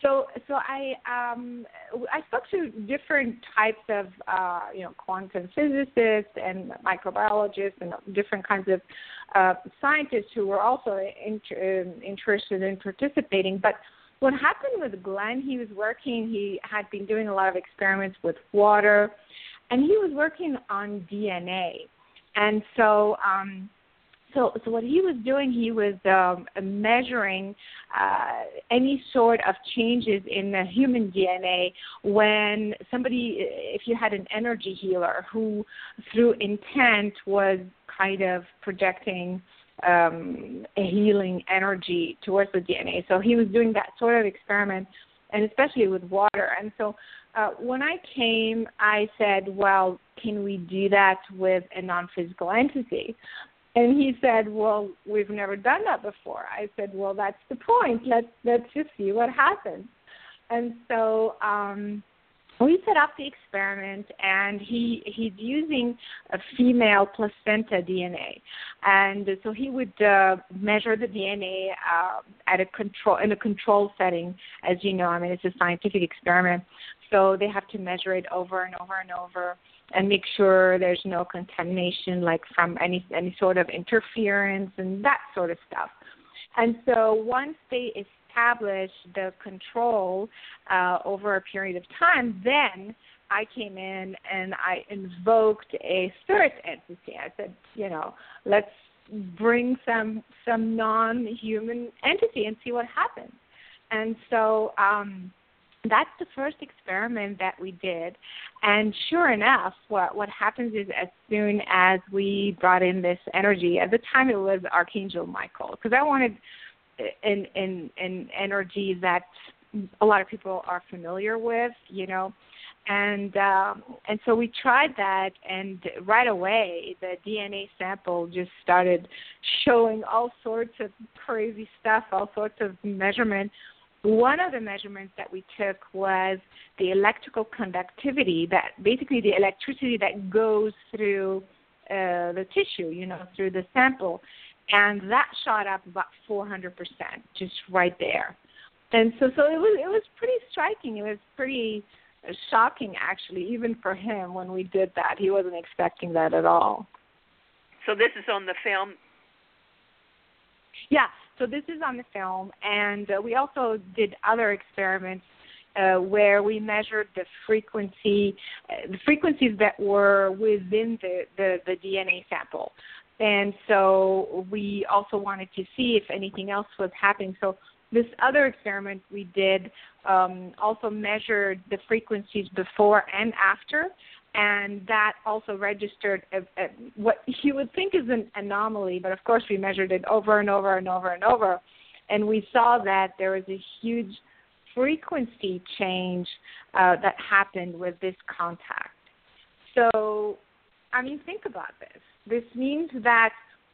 So, so I um, I spoke to different types of uh, you know quantum physicists and microbiologists and different kinds of uh, scientists who were also inter- um, interested in participating, but what happened with Glen, he was working, he had been doing a lot of experiments with water, and he was working on DNA. And so, um, so, so what he was doing, he was um, measuring uh, any sort of changes in the human DNA when somebody, if you had an energy healer who, through intent, was kind of projecting um, a healing energy towards the DNA. So he was doing that sort of experiment, and especially with water. And so uh, when I came, I said, "Well, can we do that with a non-physical entity?" And he said, "Well, we've never done that before." I said, "Well, that's the point. Let's let's just see what happens." And so um, we set up the experiment and he he's using a female placenta DNA and so he would uh, measure the DNA uh, at a control in a control setting as you know I mean it's a scientific experiment so they have to measure it over and over and over and make sure there's no contamination like from any any sort of interference and that sort of stuff and so once they establish the control uh, over a period of time, then I came in and I invoked a spirit entity. I said, you know, let's bring some some non-human entity and see what happens. And so um, that's the first experiment that we did. And sure enough, what what happens is as soon as we brought in this energy, at the time it was Archangel Michael, because I wanted an an an energy that a lot of people are familiar with, you know. And um, and so we tried that, and right away the DNA sample just started showing all sorts of crazy stuff, all sorts of measurements. One of the measurements that we took was the electrical conductivity, that basically the electricity that goes through uh, the tissue, you know, through the sample and that shot up about 400% just right there. and so so it was it was pretty striking. It was pretty shocking actually, even for him when we did that. He wasn't expecting that at all. So this is on the film. Yeah, so this is on the film, and uh, we also did other experiments uh, where we measured the frequency, uh, the frequencies that were within the, the, the DNA sample. And so we also wanted to see if anything else was happening. So this other experiment we did um, also measured the frequencies before and after, and that also registered a, a, what you would think is an anomaly, but of course we measured it over and over and over and over, and we saw that there was a huge frequency change uh, that happened with this contact. So, I mean, think about this. This means that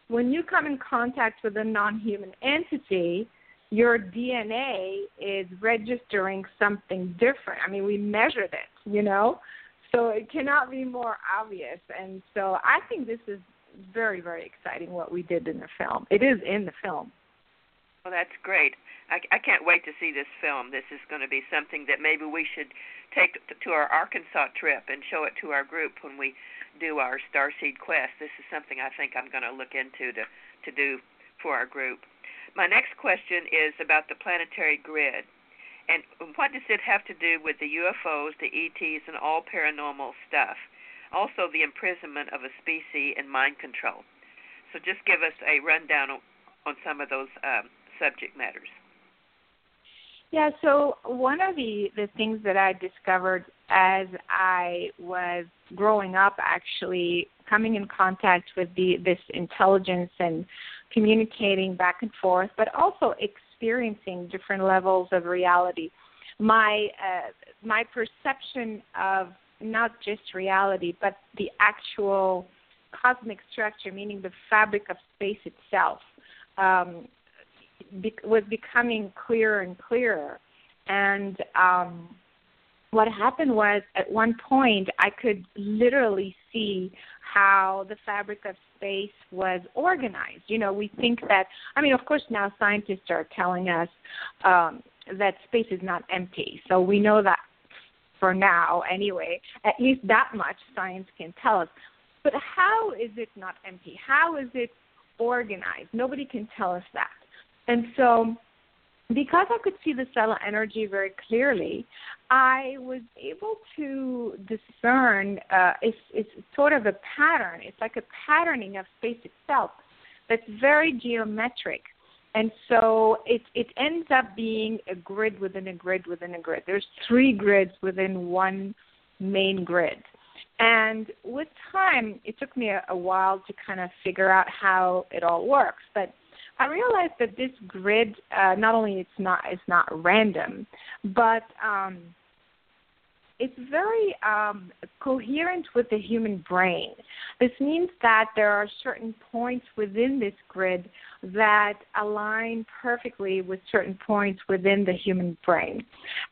when you come in contact with a non human entity, your DNA is registering something different. I mean, we measured it, you know? So it cannot be more obvious. And so I think this is very, very exciting what we did in the film. It is in the film. Well, that's great. I, I can't wait to see this film. This is going to be something that maybe we should take to our Arkansas trip and show it to our group when we do our Starseed Quest. This is something I think I'm going to look into to to do for our group. My next question is about the planetary grid. And what does it have to do with the UFOs, the ETs, and all paranormal stuff? Also, the imprisonment of a species and mind control. So, just give us a rundown on some of those um, subject matters. Yeah, so one of the, the things that I discovered as I was growing up, actually coming in contact with the this intelligence and communicating back and forth, but also experiencing different levels of reality. My uh, my perception of not just reality, but the actual cosmic structure, meaning the fabric of space itself, um, be- was becoming clearer and clearer. And um, what happened was, at one point, I could literally see how the fabric of space was organized. You know, we think that, I mean, of course, now scientists are telling us um, that space is not empty. So we know that for now, anyway, at least that much science can tell us. But how is it not empty? How is it organized? Nobody can tell us that. And so, because I could see the stellar energy very clearly, I was able to discern uh, it's, it's sort of a pattern. It's like a patterning of space itself that's very geometric. And so it, it ends up being a grid within a grid within a grid. There's three grids within one main grid. And with time, it took me a, a while to kind of figure out how it all works. But I realized that this grid, uh, not only it's not it's not random, but um, it's very um, coherent with the human brain. This means that there are certain points within this grid that align perfectly with certain points within the human brain.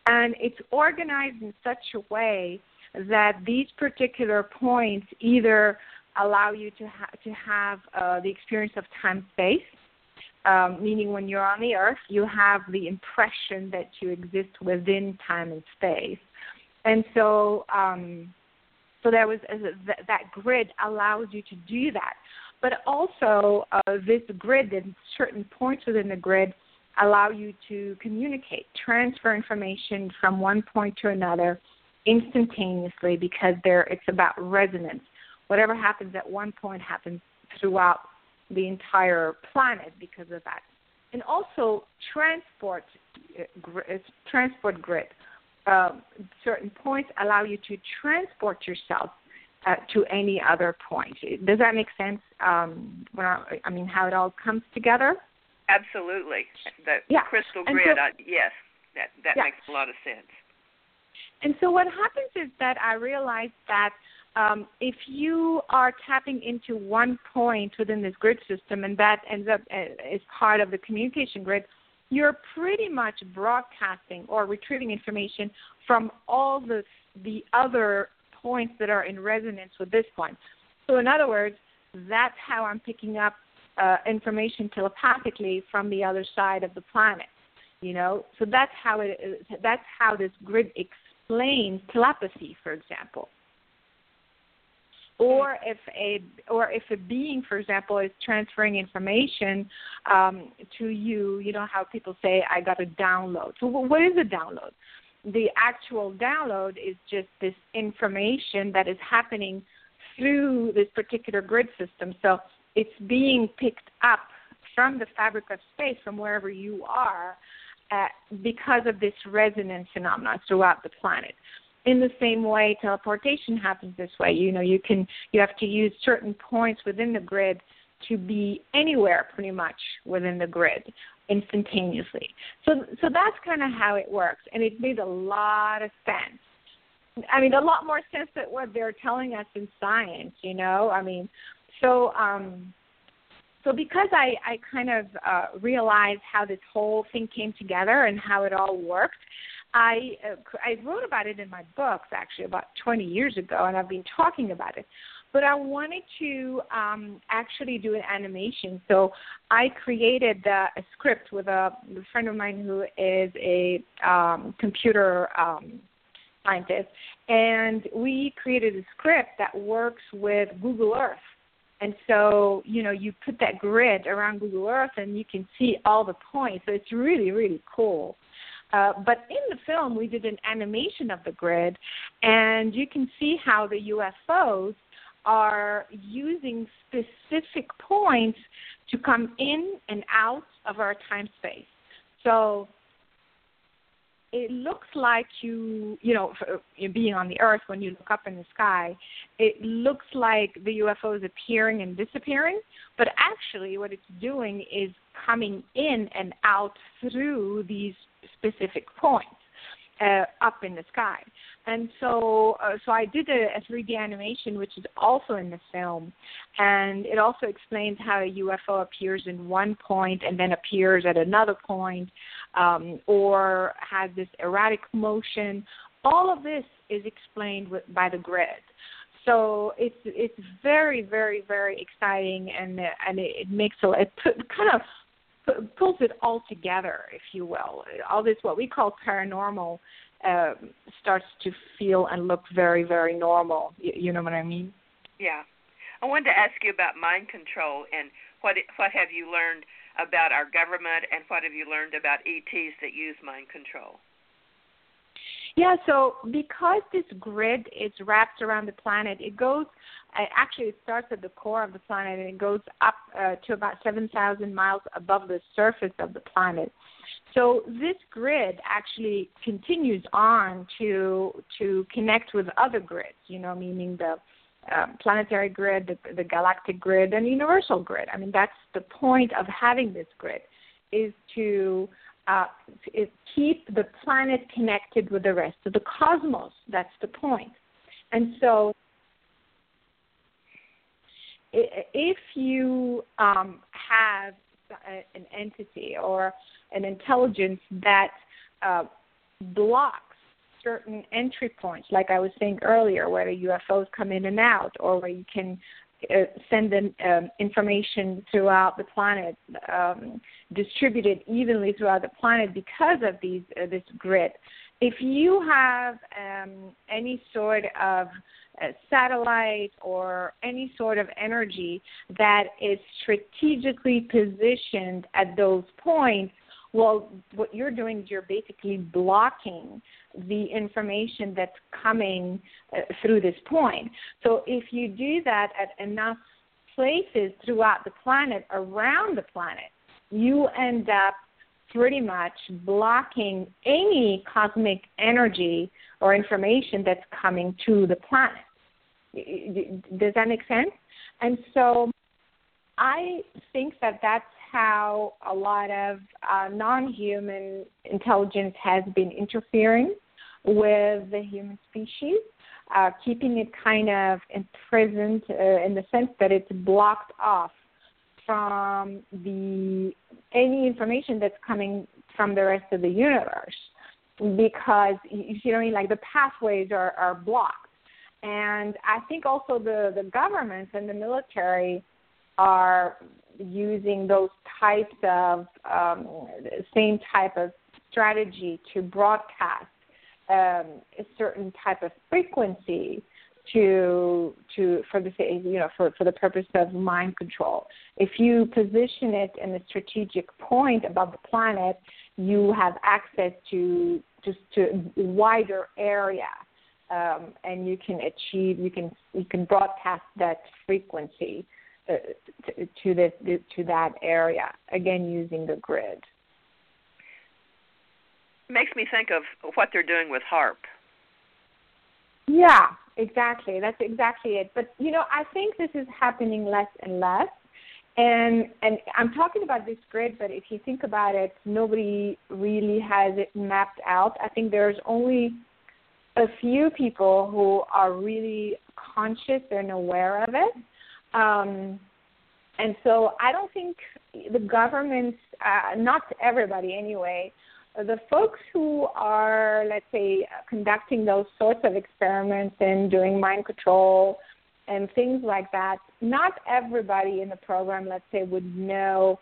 And it's organized in such a way that these particular points either allow you to, ha- to have uh, the experience of time space um, meaning when you're on the earth, you have the impression that you exist within time and space. And so, um, so there was uh, th- that grid allows you to do that. But also, uh, this grid and certain points within the grid allow you to communicate, transfer information from one point to another instantaneously because there it's about resonance. Whatever happens at one point happens throughout the entire planet because of that. And also transport uh, uh, transport grid. Um, certain points allow you to transport yourself uh, to any other point. Does that make sense? Um, I, I, mean, how it all comes together? Absolutely. The yeah. crystal grid. So, uh, yes, that that yeah. makes a lot of sense. And so what happens is that I realized that um, if you are tapping into one point within this grid system and that ends up as uh, part of the communication grid, you're pretty much broadcasting or retrieving information from all the the other points that are in resonance with this point. So in other words, that's how I'm picking up uh, information telepathically from the other side of the planet. You know, so that's how it. That's how this grid explains telepathy, for example or if a or if a being for example is transferring information um, to you you know how people say i got a download. So what is a download? The actual download is just this information that is happening through this particular grid system. So it's being picked up from the fabric of space from wherever you are uh, because of this resonance phenomenon throughout the planet in the same way teleportation happens this way. You know you can you have to use certain points within the grid to be anywhere pretty much within the grid instantaneously. So so that's kind of how it works and it made a lot of sense. I mean a lot more sense than what they're telling us in science you know? I mean so um so because I, I kind of uh, realized how this whole thing came together and how it all worked, I uh, I wrote about it in my books actually about 20 years ago, and I've been talking about it. But I wanted to um, actually do an animation, so I created uh, a script with a, a friend of mine who is a um, computer um, scientist, and we created a script that works with Google Earth. And so, you know, you put that grid around Google Earth and you can see all the points. So it's really, really cool. Uh, but in the film, we did an animation of the grid, and you can see how the UFOs are using specific points to come in and out of our time space. So it looks like you, you know, being on the Earth when you look up in the sky, it looks like the UFO is appearing and disappearing, but actually what it's doing is coming in and out through these specific points uh, up in the sky. And so, uh, so I did a, a 3D animation, which is also in the film, and it also explains how a UFO appears in one point and then appears at another point, um, or has this erratic motion. All of this is explained with, by the grid. So it's it's very very very exciting and and it, it makes a it put, kind of pulls it all together, if you will. All this, what we call paranormal, uh, starts to feel and look very, very normal. You, you know what I mean? Yeah. I wanted to ask you about mind control and what what have you learned about our government and what have you learned about ETs that use mind control? Yeah, so because this grid is wrapped around the planet, it goes uh, actually it starts at the core of the planet and it goes up uh, to about 7,000 miles above the surface of the planet. So this grid actually continues on to to connect with other grids, you know, meaning the uh, planetary grid, the, the galactic grid, and the universal grid. I mean, that's the point of having this grid, is to uh, keep the planet connected with the rest of the cosmos. That's the point. And so, if you um, have an entity or an intelligence that uh, blocks certain entry points, like I was saying earlier, where the UFOs come in and out, or where you can uh, send in, um, information throughout the planet, um, distributed evenly throughout the planet because of these uh, this grid. If you have um, any sort of satellite or any sort of energy that is strategically positioned at those points, well, what you're doing is you're basically blocking the information that's coming uh, through this point. So if you do that at enough places throughout the planet, around the planet, you end up pretty much blocking any cosmic energy or information that's coming to the planet. Does that make sense? And so I think that that's how a lot of uh, non-human intelligence has been interfering with the human species, uh, keeping it kind of imprisoned uh, in the sense that it's blocked off from the any information that's coming from the rest of the universe because you see what I mean like the pathways are, are blocked and I think also the the governments and the military are using those types of um, same type of strategy to broadcast um, a certain type of frequency to to for the you know for for the purpose of mind control. If you position it in a strategic point above the planet, you have access to just to a wider area, um, and you can achieve you can you can broadcast that frequency uh, to, to this to that area again using the grid. Makes me think of what they're doing with HAARP Yeah, exactly. That's exactly it. But you know, I think this is happening less and less. And and I'm talking about this grid, but if you think about it, nobody really has it mapped out. I think there's only a few people who are really conscious and aware of it. Um, and so I don't think the governments, uh, not everybody anyway, the folks who are, let's say, conducting those sorts of experiments and doing mind control and things like that, not everybody in the program, let's say, would know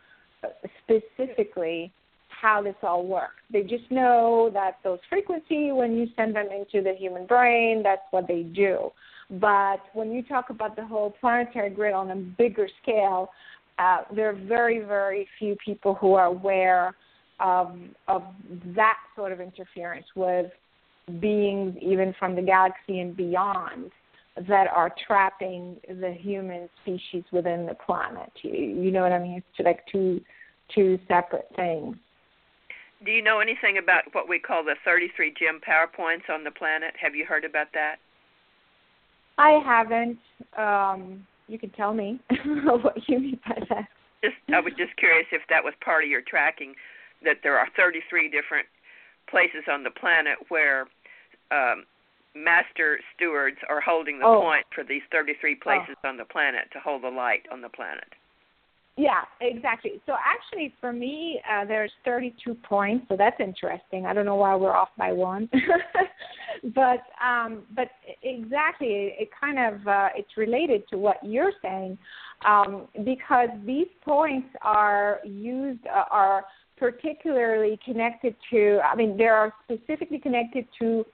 specifically how this all works. They just know that those frequency, when you send them into the human brain, that's what they do. But when you talk about the whole planetary grid on a bigger scale, uh, there are very, very few people who are aware of of that sort of interference with beings even from the galaxy and beyond that are trapping the human species within the planet. You, you know what I mean? It's like two two separate things. Do you know anything about what we call the 33 gem powerpoints on the planet? Have you heard about that? I haven't. Um, you can tell me what you mean by that. Just, I was just curious if that was part of your tracking that there are 33 different places on the planet where um, master stewards are holding the oh. point for these 33 places oh. on the planet to hold the light on the planet. Yeah, exactly. So actually, for me, uh, there's 32 points, so that's interesting. I don't know why we're off by one, but um, but exactly, it, kind of uh, it's related to what you're saying um, because these points are used uh, are particularly connected to, I mean, they are specifically connected to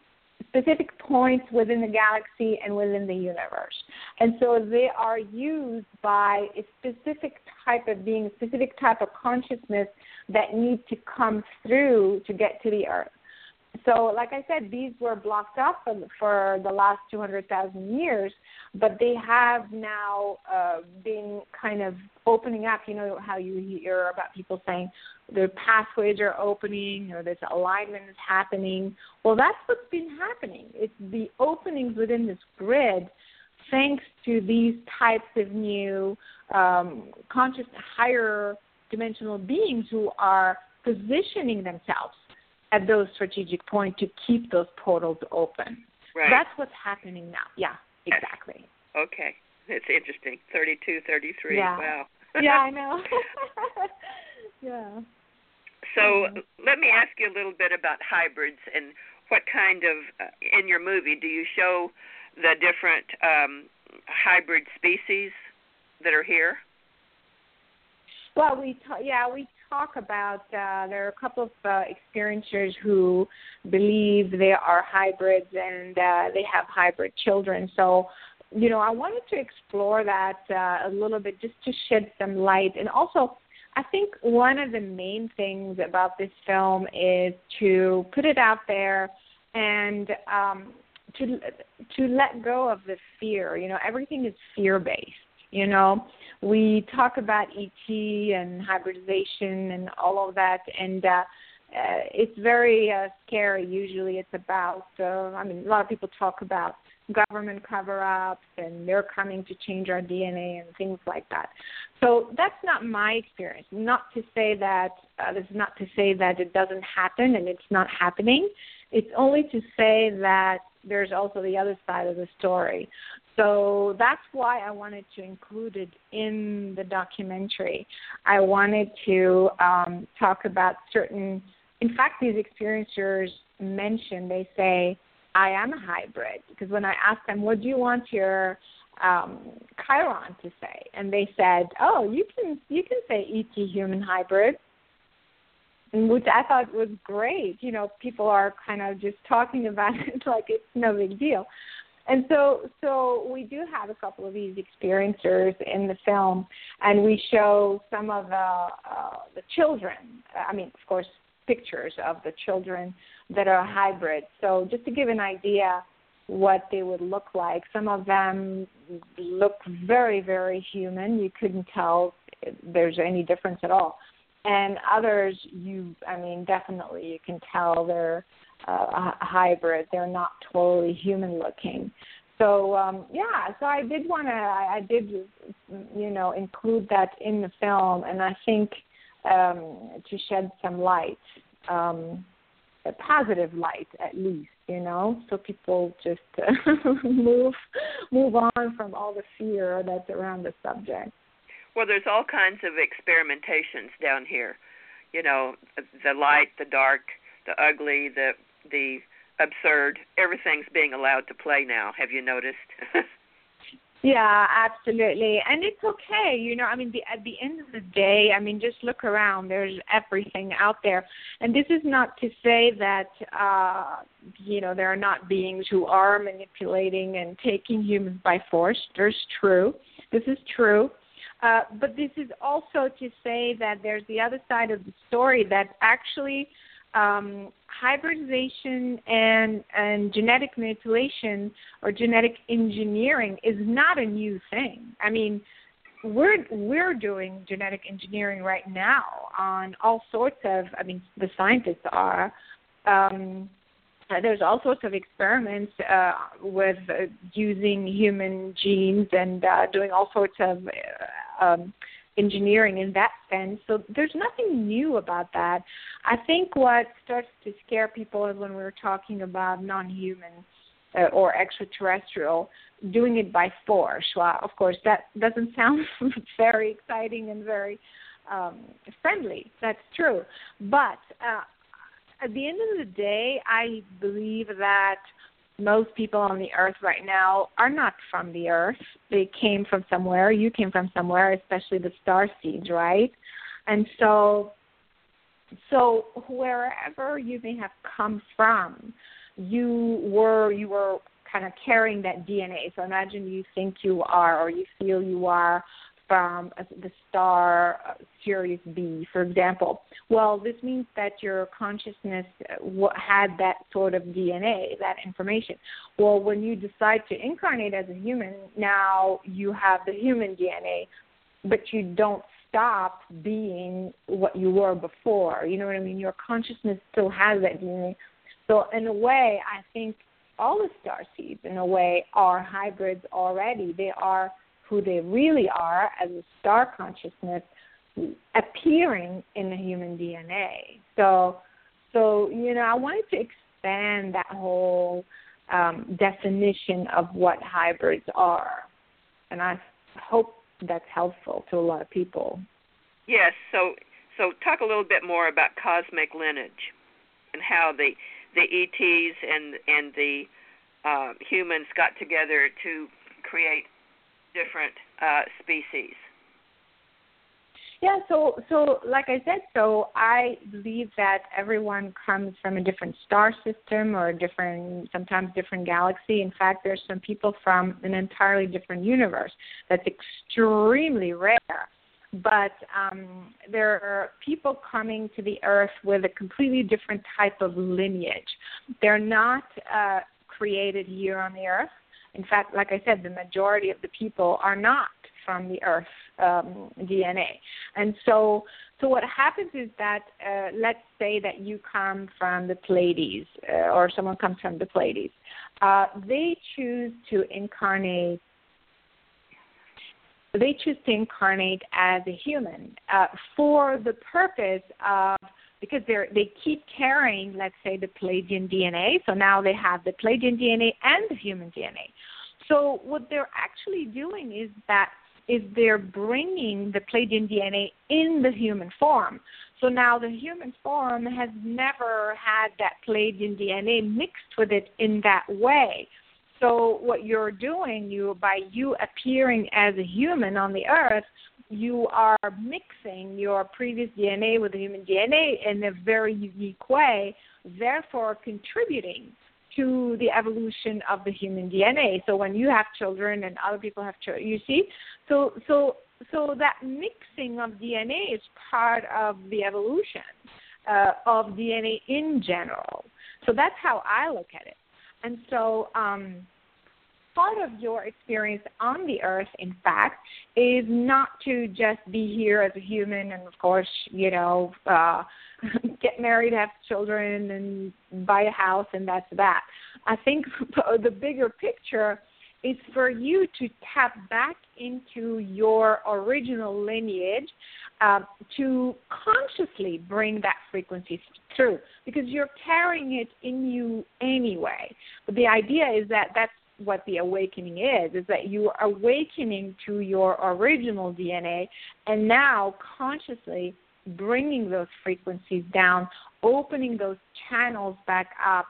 specific points within the galaxy and within the universe. And so they are used by a specific type of being, a specific type of consciousness that need to come through to get to the Earth so, like I said, these were blocked off for, for the last 200,000 years, but they have now uh, been kind of opening up. You know how you hear about people saying their pathways are opening or this alignment is happening. Well, that's what's been happening. It's the openings within this grid thanks to these types of new um, conscious higher dimensional beings who are positioning themselves at those strategic points to keep those portals open. Right. That's what's happening now. Yeah, exactly. Okay. It's interesting. 32, 33. Yeah. Wow. yeah, I know. yeah. So mm-hmm. let me ask you a little bit about hybrids and what kind of, uh, in your movie, do you show the different um, hybrid species that are here? Well, we ta- yeah we talk about uh, there are a couple of uh, experiencers who believe they are hybrids and uh, they have hybrid children. So, you know, I wanted to explore that uh, a little bit just to shed some light. And also, I think one of the main things about this film is to put it out there and um, to to let go of the fear. You know, everything is fear based. You know, we talk about ET and hybridization and all of that, and uh, uh, it's very uh, scary. Usually, it's about. Uh, I mean, a lot of people talk about government cover-ups and they're coming to change our DNA and things like that. So that's not my experience. Not to say that uh, this is not to say that it doesn't happen and it's not happening. It's only to say that there's also the other side of the story. So that's why I wanted to include it in the documentary. I wanted to um, talk about certain, in fact, these experiencers mention, they say, I am a hybrid. Because when I asked them, what do you want your um, chyron to say? And they said, oh, you can, you can say ET human hybrid. which I thought was great. You know, people are kind of just talking about it like it's no big deal. And so, so we do have a couple of these experiencers in the film, and we show some of the uh, the children. I mean, of course, pictures of the children that are hybrid. So, just to give an idea what they would look like, some of them look very, very human. You couldn't tell there's any difference at all and others you i mean definitely you can tell they're uh, a hybrid. They're not totally human looking. So um yeah so i did want to I, I did you know include that in the film and i think um to shed some light um a positive light at least you know? So people just uh, move move on from all the fear that's around the subject well, there's all kinds of experimentations down here. You know, the light, the dark, the ugly, the the absurd. Everything's being allowed to play now. Have you noticed? yeah, absolutely. And it's okay. You know, I mean, the, at the end of the day, I mean, just look around. There's everything out there. And this is not to say that, uh, you know, there are not beings who are manipulating and taking humans by force. There's true. This is true. Uh, but this is also to say that there's the other side of the story that actually um, hybridization and, and genetic manipulation or genetic engineering is not a new thing. I mean, we're we're doing genetic engineering right now on all sorts of. I mean, the scientists are. Um, there's all sorts of experiments uh, with uh, using human genes and uh, doing all sorts of uh, um, engineering in that sense. So there's nothing new about that. I think what starts to scare people is when we're talking about non-human uh, or extraterrestrial doing it by force. Well, of course, that doesn't sound very exciting and very um, friendly. That's true, but uh, at the end of the day, I believe that most people on the earth right now are not from the earth. They came from somewhere. You came from somewhere, especially the star seeds, right? And so so wherever you may have come from, you were you were kind of carrying that DNA. So imagine you think you are or you feel you are from the star uh, Sirius B, for example. Well, this means that your consciousness uh, had that sort of DNA, that information. Well, when you decide to incarnate as a human, now you have the human DNA, but you don't stop being what you were before. You know what I mean? Your consciousness still has that DNA. So, in a way, I think all the star seeds, in a way, are hybrids already. They are who they really are as a star consciousness appearing in the human DNA. So, so you know, I wanted to expand that whole um, definition of what hybrids are, and I hope that's helpful to a lot of people. Yes. So, so talk a little bit more about cosmic lineage and how the the ETs and and the uh, humans got together to create different uh, species? Yeah, so so like I said, so I believe that everyone comes from a different star system or a different sometimes different galaxy. In fact, there's some people from an entirely different universe. That's extremely rare. But um, there are people coming to the Earth with a completely different type of lineage. They're not uh, created here on the Earth in fact, like I said, the majority of the people are not from the Earth um, DNA, and so so what happens is that uh, let's say that you come from the Pleiades uh, or someone comes from the Pleiades, uh, they choose to incarnate. They choose to incarnate as a human uh, for the purpose of because they they keep carrying, let's say, the Pleiadian DNA. So now they have the Pleiadian DNA and the human DNA. So what they're actually doing is that is they're bringing the Pleiadian DNA in the human form. So now the human form has never had that Pleiadian DNA mixed with it in that way. So what you're doing, you by you appearing as a human on the earth, you are mixing your previous DNA with the human DNA in a very unique way, therefore contributing to the evolution of the human DNA. So when you have children and other people have children, you see, so so so that mixing of DNA is part of the evolution uh, of DNA in general. So that's how I look at it. And so um, part of your experience on the earth, in fact, is not to just be here as a human and, of course, you know, uh, get married, have children, and buy a house, and that's that. I think the bigger picture is for you to tap back into your original lineage uh, to consciously bring that frequency through because you're carrying it in you anyway. But the idea is that that's what the awakening is is that you are awakening to your original DNA and now consciously bringing those frequencies down, opening those channels back up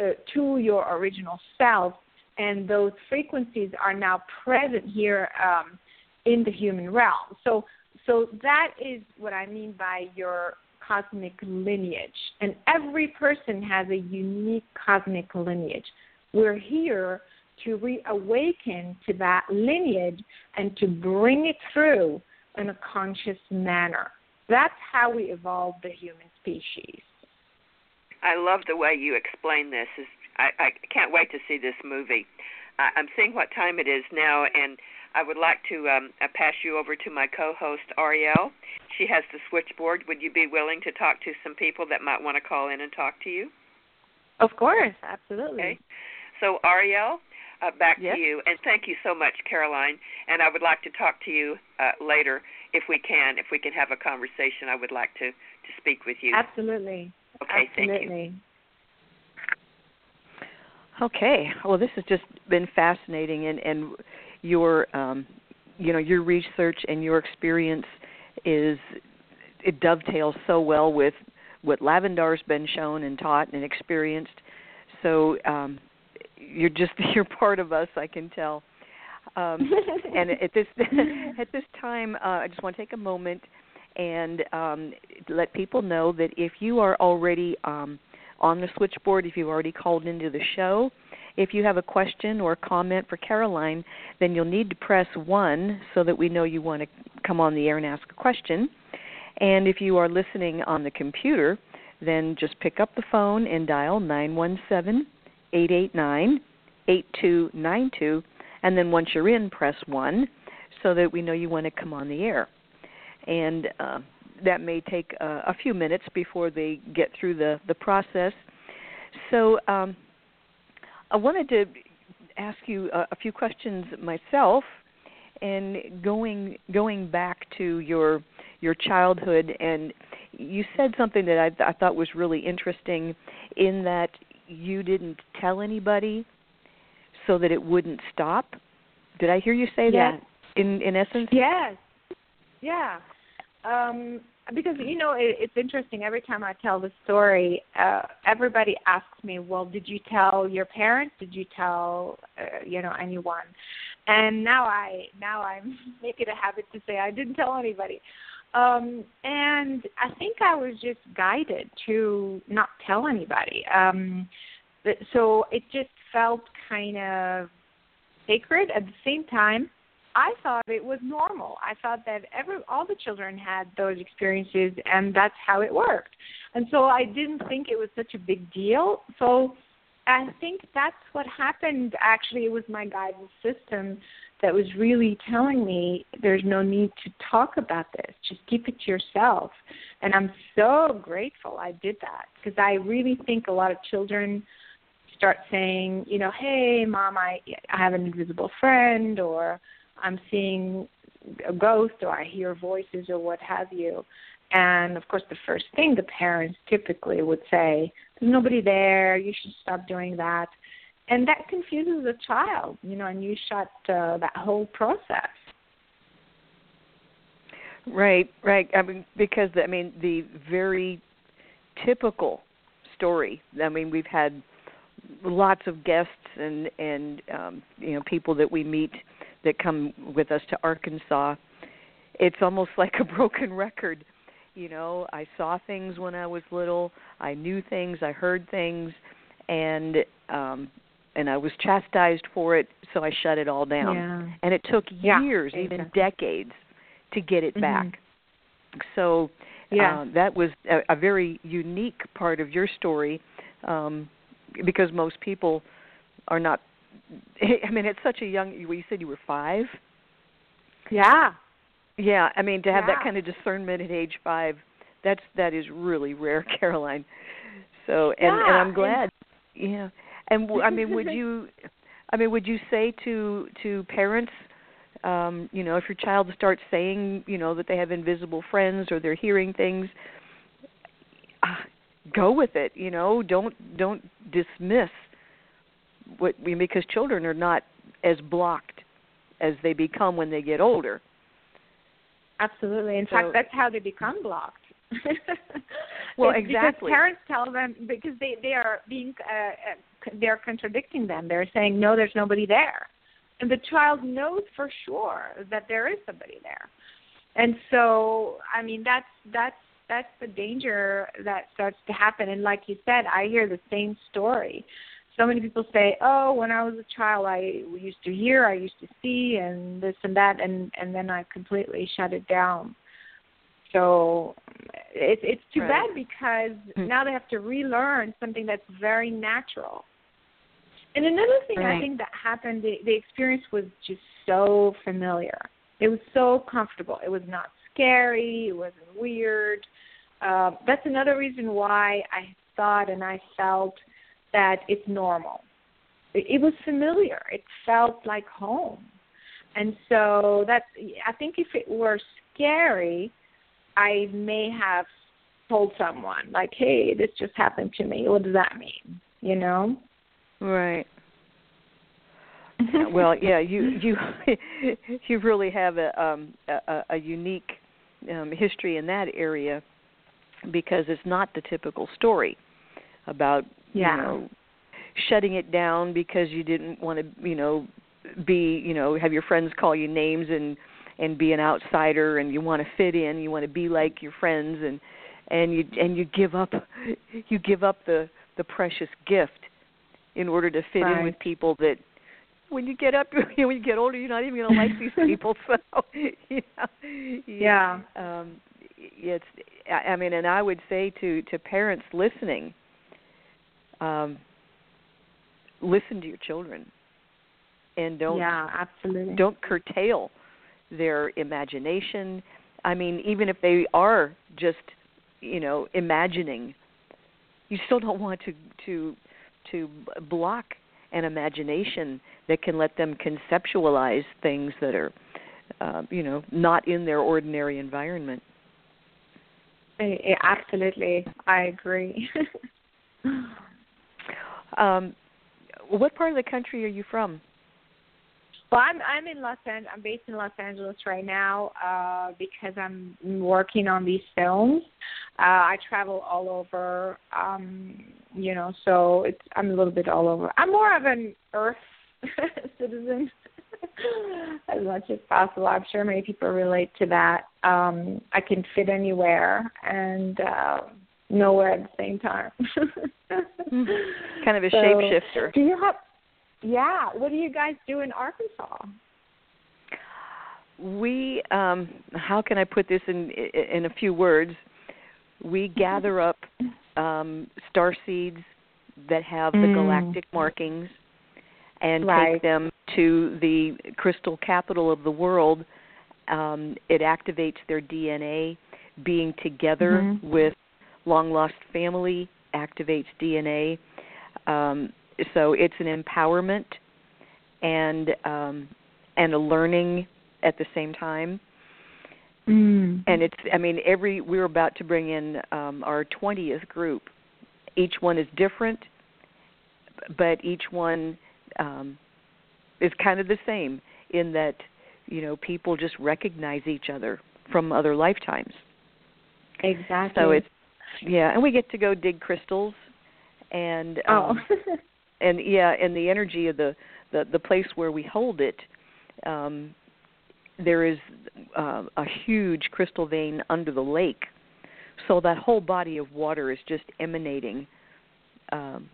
uh, to your original self, and those frequencies are now present here um, in the human realm. So, so that is what I mean by your cosmic lineage. And every person has a unique cosmic lineage. We're here to reawaken to that lineage and to bring it through in a conscious manner. That's how we evolved the human species. I love the way you explain this. I, I can't wait to see this movie. I, I'm seeing what time it is now, and I would like to um, uh, pass you over to my co-host Ariel. She has the switchboard. Would you be willing to talk to some people that might want to call in and talk to you? Of course, absolutely. Okay. So Ariel, uh, back yes. to you, and thank you so much, Caroline. And I would like to talk to you uh, later if we can. If we can have a conversation, I would like to to speak with you. Absolutely. Okay, Absolutely. thank you. Okay. Well, this has just been fascinating, and and your um, you know your research and your experience is it dovetails so well with what Lavandar's been shown and taught and experienced. So um, you're just you're part of us, I can tell. Um, and at this at this time, uh, I just want to take a moment and um, let people know that if you are already um, on the switchboard, if you've already called into the show, if you have a question or comment for Caroline, then you'll need to press 1 so that we know you want to come on the air and ask a question. And if you are listening on the computer, then just pick up the phone and dial 917 889 8292. And then once you're in, press 1 so that we know you want to come on the air. And uh, that may take uh, a few minutes before they get through the, the process. So um, I wanted to ask you a, a few questions myself, and going going back to your your childhood, and you said something that I, I thought was really interesting, in that you didn't tell anybody so that it wouldn't stop. Did I hear you say Yes. that? In in essence. Yes. Yeah. Um, because you know it, it's interesting. Every time I tell the story, uh, everybody asks me, "Well, did you tell your parents? Did you tell uh, you know anyone?" And now I now I make it a habit to say I didn't tell anybody. Um, and I think I was just guided to not tell anybody. Um, th- so it just felt kind of sacred at the same time I thought it was normal. I thought that every all the children had those experiences and that's how it worked. And so I didn't think it was such a big deal. So I think that's what happened actually it was my guidance system that was really telling me there's no need to talk about this. Just keep it to yourself. And I'm so grateful I did that because I really think a lot of children start saying, you know, hey mom, I I have an invisible friend or I'm seeing a ghost or I hear voices or what have you. And of course, the first thing the parents typically would say, "There's nobody there. You should stop doing that," and that confuses the child, you know, and you shut uh, that whole process. Right, right. I mean, because I mean, the very typical story. I mean, we've had lots of guests and and um, you know people that we meet that come with us to Arkansas, it's almost like a broken record. You know, I saw things when I was little. I knew things. I heard things, and um, and I was chastised for it, so I shut it all down. Yeah. And it took Yeah, years, even decades, to get it Mhm. back. So Yeah. uh, that was a, a very unique part of your story, um, because most people are not. I mean, it's such a young. You said you were five. yeah. Yeah, I mean to have that kind of discernment at age five, that's that is really rare, Caroline. So and and I'm and- glad. yeah, and w- I mean, would you? I mean, would you say to to parents, um, you know, if your child starts saying, you know, that they have invisible friends or they're hearing things, uh, go with it. You know, don't don't dismiss what I mean, because children are not as blocked as they become when they get older. Absolutely. In So- fact, that's how they become blocked. Well, It's exactly. Because parents tell them because they they are being uh, uh, they're contradicting them. They're saying no, there's nobody there, and the child knows for sure that there is somebody there. And so, I mean, that's that's that's the danger that starts to happen. And like you said, I hear the same story. So many people say, "Oh, when I was a child, I used to hear, I used to see, and this and that, and and then I completely shut it down." So it's it's too Right. bad because Hmm. now they have to relearn something that's very natural. And another thing I think that happened, the, the experience was just so familiar. It was so comfortable. It was not scary. It wasn't weird. Uh, that's another reason why I thought and I felt that it's normal. It, it was familiar. It felt like home. And so that's I think if it were scary, I may have told someone like, "Hey, this just happened to me. What does that mean?" You know? Right. well, yeah, you you you really have a um a, a unique um history in that area because it's not the typical story about Yeah. you know shutting it down because you didn't want to you know be you know have your friends call you names and and be an outsider and you want to fit in you want to be like your friends and and you and you give up you give up the the precious gift in order to fit in with people that when you get up you know, when you get older you're not even going to like these people so you know, Yeah. um it's I I mean and I would say to to parents listening um listen to your children and don't yeah, absolutely. don't curtail their imagination i mean even if they are just you know imagining you still don't want to to to block an imagination that can let them conceptualize things that are uh, you know not in their ordinary environment absolutely. I agree. um what part of the country are you from Well, I'm I'm in Los An- I'm based in Los Angeles right now uh, because I'm working on these films. Uh, I travel all over, um, you know, so it's I'm a little bit all over. I'm more of an Earth citizen as much as possible. I'm sure many people relate to that. Um, I can fit anywhere and uh, nowhere at the same time. kind of a So, shapeshifter Do you have? Yeah. What do you guys do in Arkansas? we um how can i put this in in a few words we gather up um star seeds that have the Mm. galactic markings and Right. take them to the crystal capital of the world um it activates their dna being together Mhm. with long lost family activates dna um so it's an empowerment and um and a learning at the same time Mm. and it's i mean every we're about to bring in um our 20th group each one is different but each one um is kind of the same in that you know people just recognize each other from other lifetimes Exactly. so it's yeah and we get to go dig crystals and oh. and yeah and the energy of the the the place where we hold it um there is uh, a huge crystal vein under the lake, so that whole body of water is just emanating, um,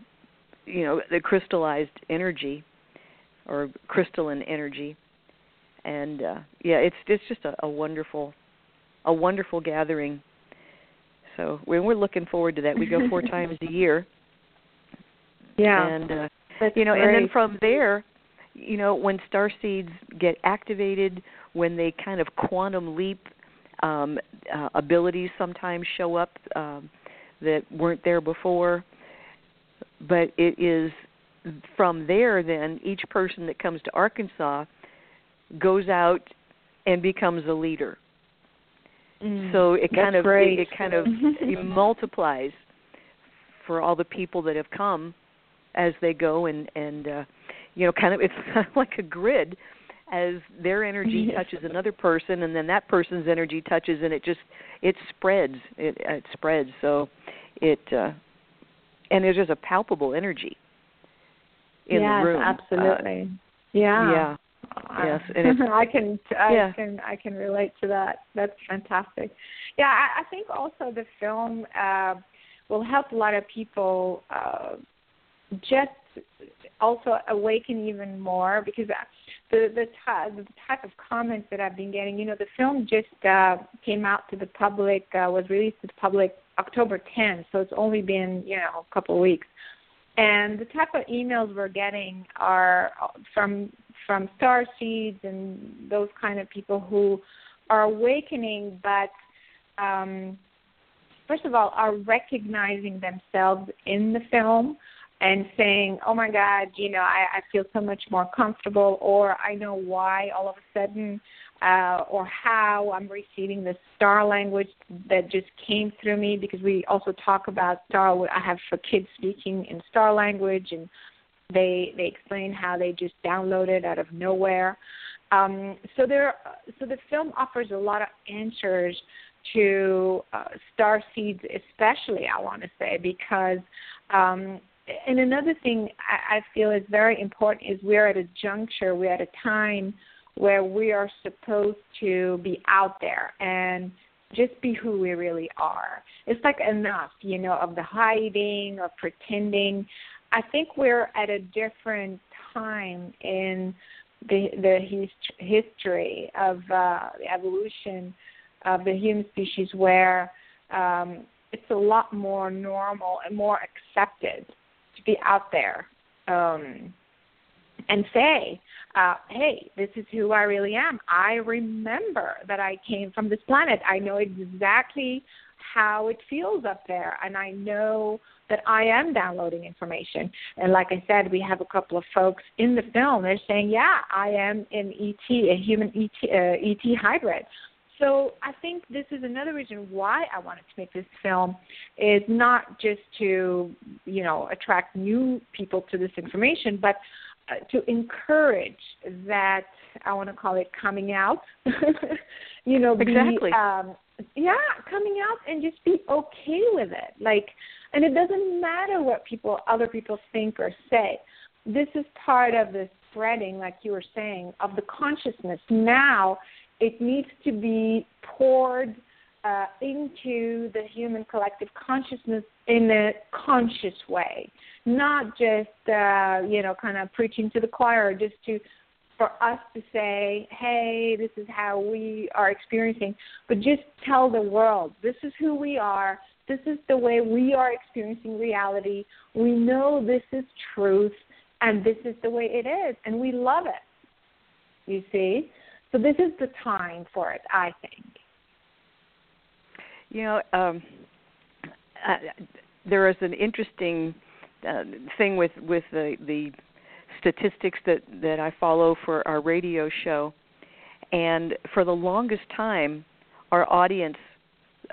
you know, the crystallized energy or crystalline energy, and uh, yeah, it's it's just a, a wonderful, a wonderful gathering. So we're, we're looking forward to that. We go four times a year. Yeah. And uh, That's you know, great. and then from there, you know, when star seeds get activated, when they kind of quantum leap, um, uh, abilities sometimes show up um, that weren't there before. But it is from there, then each person that comes to Arkansas goes out and becomes a leader. Mm, So it kind of it, it kind of it multiplies for all the people that have come as they go and and uh you know kind of it's kind of like a grid as their energy touches another person and then that person's energy touches and it just it spreads it it spreads so it uh and there's just a palpable energy in yes, the room Uh, absolutely. yeah. yeah Uh, Yes, and I can I Yeah. can I can relate to that. That's fantastic. Yeah, I, I think also the film uh, will help a lot of people uh, just also awaken even more because the the type the type of comments that I've been getting. You know, the film just uh, came out to the public, uh, was released to the public October 10th, so it's only been you know a couple of weeks. And the type of emails we're getting are from from star seeds and those kind of people who are awakening, but um, first of all, are recognizing themselves in the film and saying, "Oh my God, you know, I, I feel so much more comfortable," or "I know why all of a sudden." Uh, or how I'm receiving the star language that just came through me because we also talk about star. I have for kids speaking in star language, and they they explain how they just downloaded out of nowhere. Um, so there, so the film offers a lot of answers to uh, star seeds, especially I want to say because. Um, and another thing I, I feel is very important is we're at a juncture, we're at a time where we are supposed to be out there and just be who we really are. It's like enough, you know, of the hiding, of pretending. I think we're at a different time in the the hist- history of uh, the evolution of the human species where um, it's a lot more normal and more accepted to be out there um, and say, uh, hey, this is who I really am. I remember that I came from this planet. I know exactly how it feels up there, and I know that I am downloading information. And like I said, we have a couple of folks in the film. They're saying, yeah, I am an ET, a human ET, uh, ET hybrid. So I think this is another reason why I wanted to make this film is not just to, you know, attract new people to this information, but uh, to encourage that I want to call it coming out. you know, Exactly. Be, um, yeah, coming out and just be okay with it. Like, and it doesn't matter what people, other people think or say. This is part of the spreading, like you were saying, of the consciousness. Now, it needs to be poured uh, into the human collective consciousness in a conscious way, not just uh, you know kind of preaching to the choir, just to for us to say, hey, this is how we are experiencing, but just tell the world this is who we are. This is the way we are experiencing reality. We know this is truth, and this is the way it is, and we love it. You see? So this is the time for it, I think. You know, um, uh, there is an interesting uh, thing with with the the statistics that that I follow for our radio show, and for the longest time, our audience,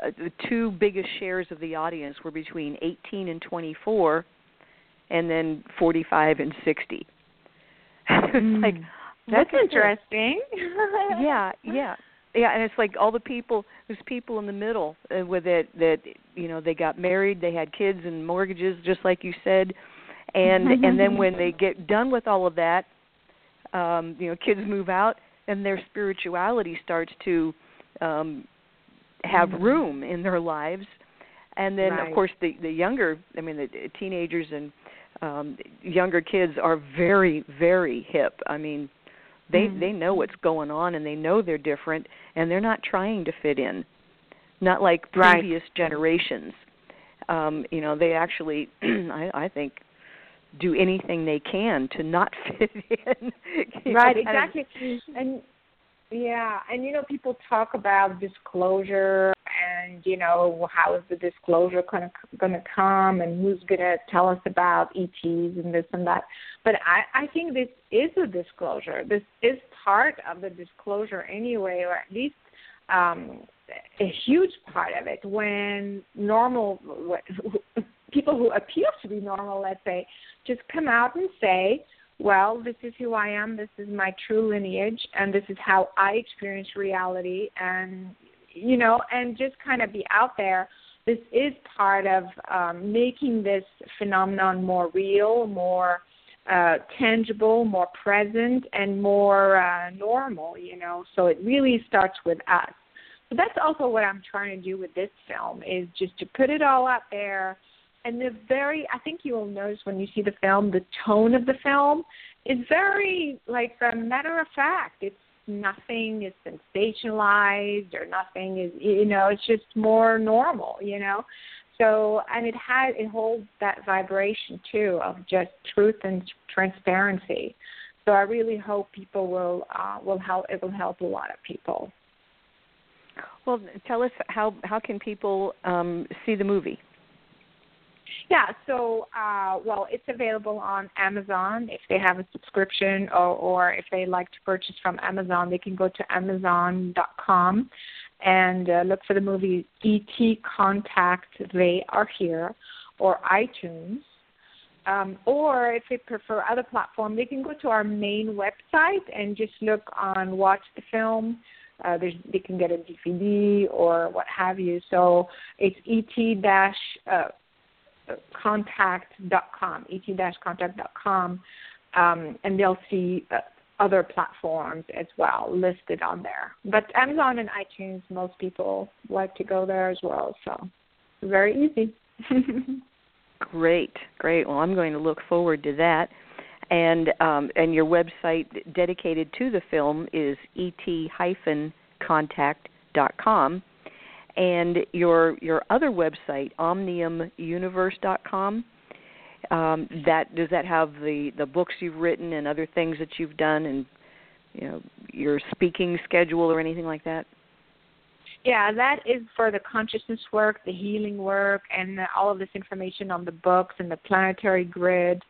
uh, the two biggest shares of the audience were between 18 and 24, and then 45 and 60. it's like That's look at this interesting. yeah, yeah, yeah, and it's like all the people. There's people in the middle uh, with it that you know they got married, they had kids and mortgages, just like you said, and and then when they get done with all of that, um, you know, kids move out. and their spirituality starts to um have Mhm. room in their lives and then Right. of course the the younger i mean the teenagers and um younger kids are very very hip i mean they Mhm. they know what's going on and they know they're different and they're not trying to fit in. Not like Right. previous generations. Um you know they actually i i think do anything they can to not fit in. Know, right of- exactly. And yeah and you know people talk about disclosure and you know how is the disclosure going to going to come and who's going to tell us about ets and this and that. But i i think this is a disclosure. This is part of the disclosure anyway or at least um a huge part of it. When normal people who appear to be normal let's say just come out and say well, this is who I am, this is my true lineage, and this is how I experience reality, and you know, and just kind of be out there. This is part of um, making this phenomenon more real, more uh, tangible, more present, and more uh, normal. You know, so it really starts with us. So that's also what I'm trying to do with this film is just to put it all out there and the very i think you will notice when you see the film the tone of the film is very like a matter of fact it's nothing is sensationalized or nothing is you know it's just more normal you know? So and it has it holds that vibration too of just truth and transparency. So i really hope people will uh will help it will help a lot of people. Well tell us how how can people um see the movie Yeah, so uh, well, it's available on Amazon if they have a subscription, or, or if they like to purchase from Amazon, they can go to Amazon.com and uh, look for the movie E.T. Contact. They are here, or iTunes. Um, or if they prefer other platform, they can go to our main website and just look on Watch the Film. Uh, they can get a DVD or what have you. So it's et dash uh, contact.com, et-contact.com, um, and they'll see uh, other platforms as well listed on there. But Amazon and iTunes, most people like to go there as well, so very easy. Great, great. Well, I'm going to look forward to that. And um, and your website dedicated to the film is et-contact.com, and your your other website omniumuniverse.com. Um, that does that have the the books you've written and other things that you've done, and you know your speaking schedule or anything like that? Yeah, that is for the consciousness work, the healing work, and all of this information on the books and the planetary grid.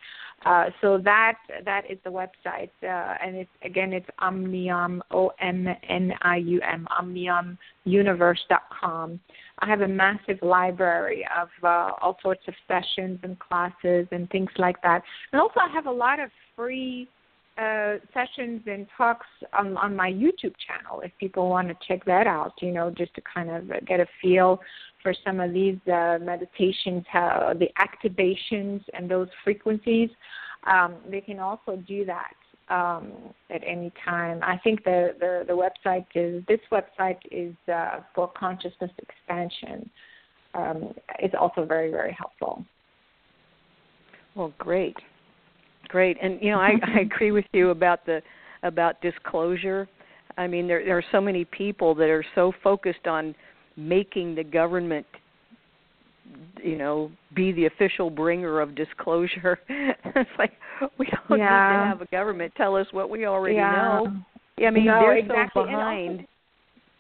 Uh, so that that is the website, uh, and it's again it's Omnium O M N I U M OmniumUniverse.com. I have a massive library of uh, all sorts of sessions and classes and things like that, and also I have a lot of free uh, sessions and talks on, on my YouTube channel if people want to check that out, you know, just to kind of get a feel for some of these uh, meditations, how the activations and those frequencies. Um, they can also do that um, at any time. I think the, the, the website is, this website is uh, for consciousness expansion. Um, it's also very, very helpful. Well, great, great, and you know I, I agree with you about the about disclosure. I mean, there there are so many people that are so focused on making the government, you know, be the official bringer of disclosure. it's like we don't Yeah. need to have a government tell us what we already yeah. know. I mean, No, they're exactly. so also- behind.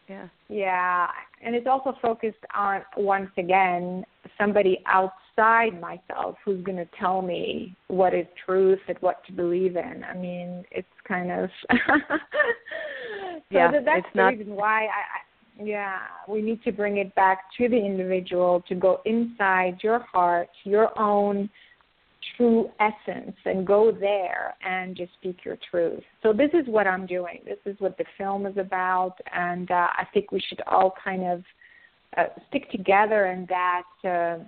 yeah. Yeah, and it's also focused on once again somebody outside myself who's going to tell me what is truth and what to believe in. I mean, it's kind of so Yeah, that, that's it's the not- reason why I, I yeah we need to bring it back to the individual to go inside your heart, your own true essence and go there and just speak your truth. So this is what I'm doing. This is what the film is about, and uh, I think we should all kind of uh, stick together in that uh,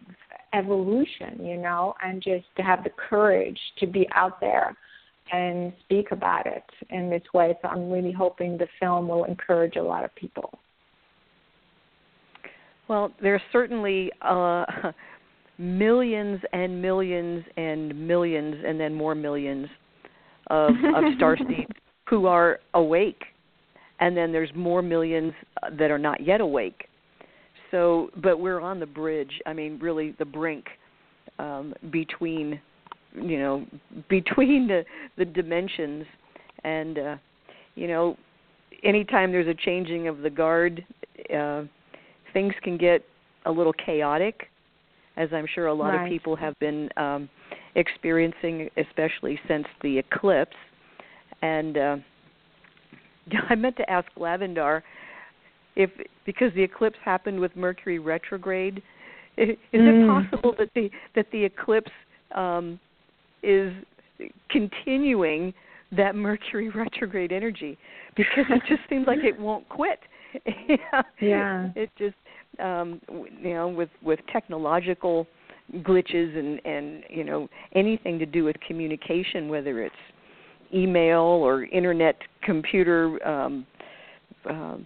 evolution, you know, and just to have the courage to be out there and speak about it in this way. So I'm really hoping the film will encourage a lot of people. Well, there's certainly uh, millions and millions and millions and then more millions of, of star seeds who are awake, and then there's more millions that are not yet awake. So, but we're on the bridge. I mean, really, the brink um, between, you know, between the the dimensions, and uh, you know, anytime there's a changing of the guard, uh, things can get a little chaotic, as I'm sure a lot right. of people have been um, experiencing, especially since the eclipse. And uh, I meant to ask Lavandar if because the eclipse happened with Mercury retrograde, is mm. it possible that the that the eclipse um, is continuing that Mercury retrograde energy because it just seems like it won't quit. yeah. It just um you know with with technological glitches and and you know anything to do with communication whether it's email or internet computer um uh,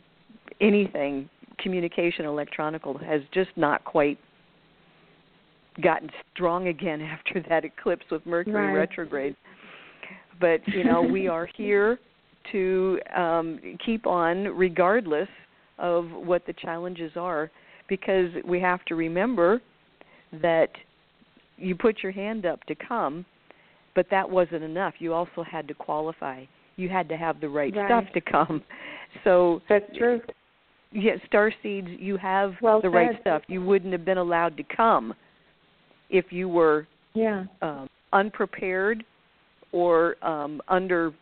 anything communication electronical has just not quite gotten strong again after that eclipse with mercury right. retrograde. But you know we are here to um keep on regardless of what the challenges are because we have to remember that you put your hand up to come but that wasn't enough. You also had to qualify. You had to have the right, right. stuff to come. So that's true yeah star seeds you have well the said. right stuff you wouldn't have been allowed to come if you were yeah um, unprepared or um, under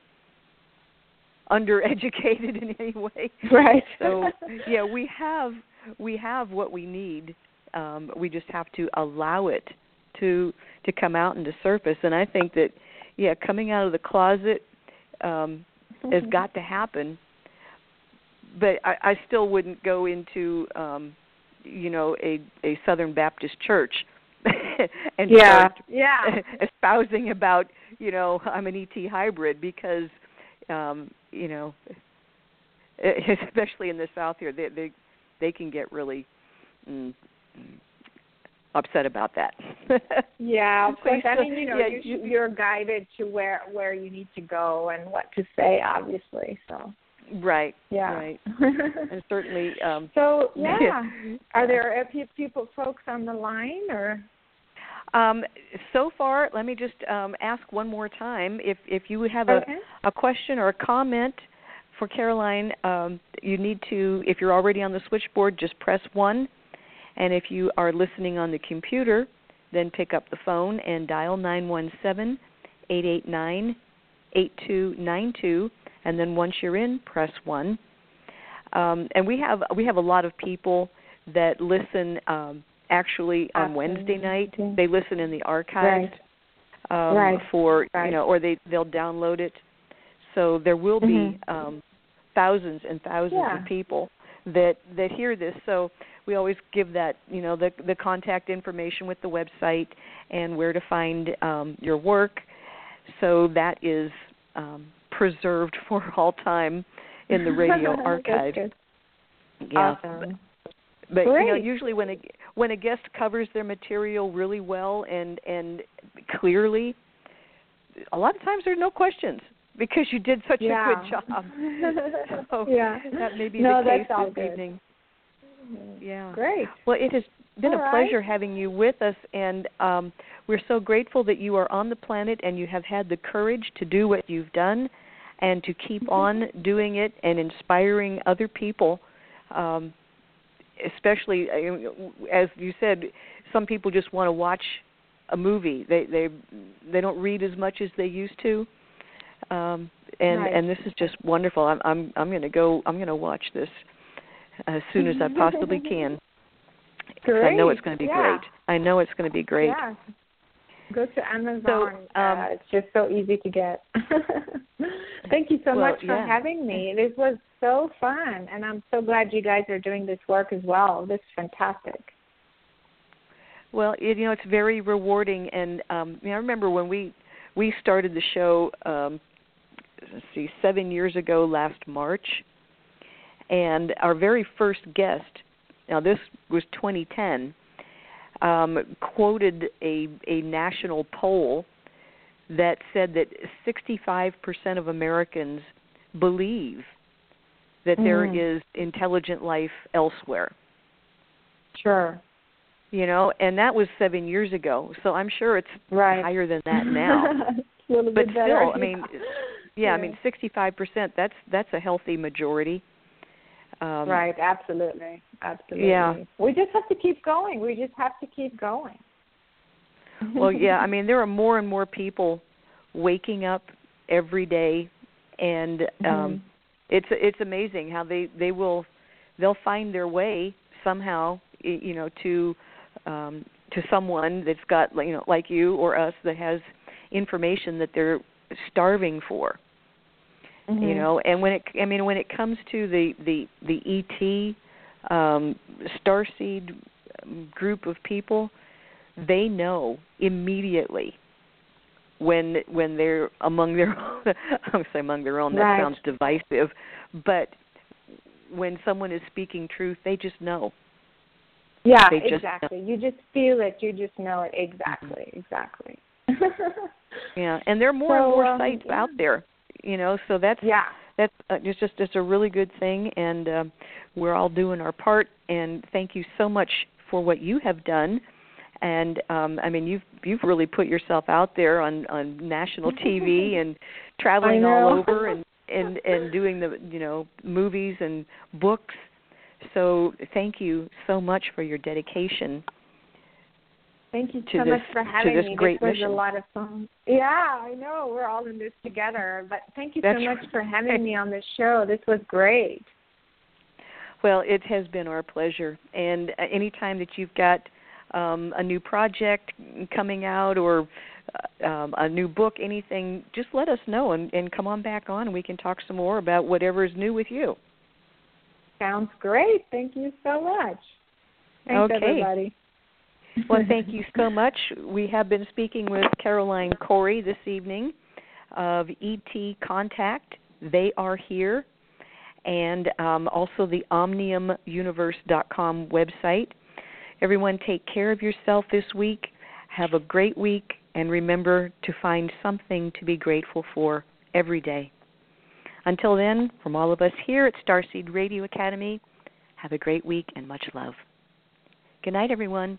undereducated in any way. Right. so yeah, we have we have what we need. Um, we just have to allow it to to come out and to surface. And I think that yeah, coming out of the closet um, has got to happen. But I, I still wouldn't go into um, you know a a Southern Baptist church and yeah. start yeah. espousing about you know I'm an ET hybrid because um, you know especially in the South here they they they can get really mm, upset about that. yeah, of course. I mean, you know, yeah, you, you're guided to where where you need to go and what to say, obviously. So. Right. Yeah. Right. and certainly. Um, so yeah, are there people, folks on the line or? Um, so far, let me just um, ask one more time. If if you have okay. a, a question or a comment for Caroline, um, you need to. If you're already on the switchboard, just press one, and if you are listening on the computer, then pick up the phone and dial nine one seven eight eight nine eight two nine two and then once you're in, press one. Um, and we have we have a lot of people that listen um, actually on Wednesday night. They listen in the archive right. Um, right. for right. you know, or they they'll download it. So there will mm-hmm. be um, thousands and thousands yeah. of people that that hear this. So we always give that you know the the contact information with the website and where to find um, your work. So that is um, preserved for all time in the radio archive. Yeah. Awesome. But, Great. you know, usually when a when a guest covers their material really well and and clearly, a lot of times there's no questions because you did such yeah. a good job. so yeah. that may be no, the case this good. evening. Yeah. Great. Well, it has been all a pleasure right. having you with us, and um, we're so grateful that you are on the planet and you have had the courage to do what you've done and to keep Mm-hmm. on doing it and inspiring other people. Um, especially, as you said, some people just want to watch a movie. They they they don't read as much as they used to. Um, and right. and this is just wonderful. I'm I'm I'm going to go. I'm going to watch this as soon as I possibly can. Great. I know it's going to be yeah. great. I know it's going to be great. Yeah. Go to Amazon. So, um, uh, it's just so easy to get. Thank you so well, much for yeah. having me. This was so fun, and I'm so glad you guys are doing this work as well. This is fantastic. Well, you know, it's very rewarding, and um, you know, I remember when we we started the show um let's see 7 years ago last March and our very first guest now this was 2010 um, quoted a a national poll that said that 65% of Americans believe that mm. there is intelligent life elsewhere. Sure. You know, and that was 7 years ago. So I'm sure it's right. higher than that now. but better. still, I mean yeah, yeah, I mean 65% that's that's a healthy majority. Um, right, absolutely. Absolutely. Yeah. We just have to keep going. We just have to keep going. well, yeah, I mean there are more and more people waking up every day and um mm-hmm. it's it's amazing how they they will they'll find their way somehow you know to um to someone that's got you know like you or us that has information that they're starving for mm-hmm. you know and when it i mean when it comes to the the the et um starseed group of people they know immediately when when they're among their own I would say among their own that right. sounds divisive but when someone is speaking truth they just know. Yeah exactly. you just feel it you just know it. Exactly exactly. Yeah and there are more so, and more um, sites yeah. out there you know so that's yeah. that's uh, it's just it's a really good thing and um we're all doing our part and thank you so much for what you have done. And um I mean you've you've really put yourself out there on on national TV and traveling all over and and and doing the you know movies and books. So thank you so much for your dedication Thank you to so this, much for having this me. Great this was mission. a lot of fun. Yeah, I know. We're all in this together. But thank you That's so much for having me on the show. This was great. Well, it has been our pleasure. And uh, anytime that you've got um, a new project coming out or uh, um, a new book, anything, just let us know and, and come on back on and we can talk some more about whatever is new with you. Sounds great. Thank you so much. Thanks, Okay. everybody. Well, thank you so much. We have been speaking with Caroline Cory this evening of ET Contact. They are here, and um, also the OmniumUniverse.com website. Everyone, take care of yourself this week. Have a great week, and remember to find something to be grateful for every day. Until then, from all of us here at Starseed Radio Academy, have a great week and much love. Good night, everyone.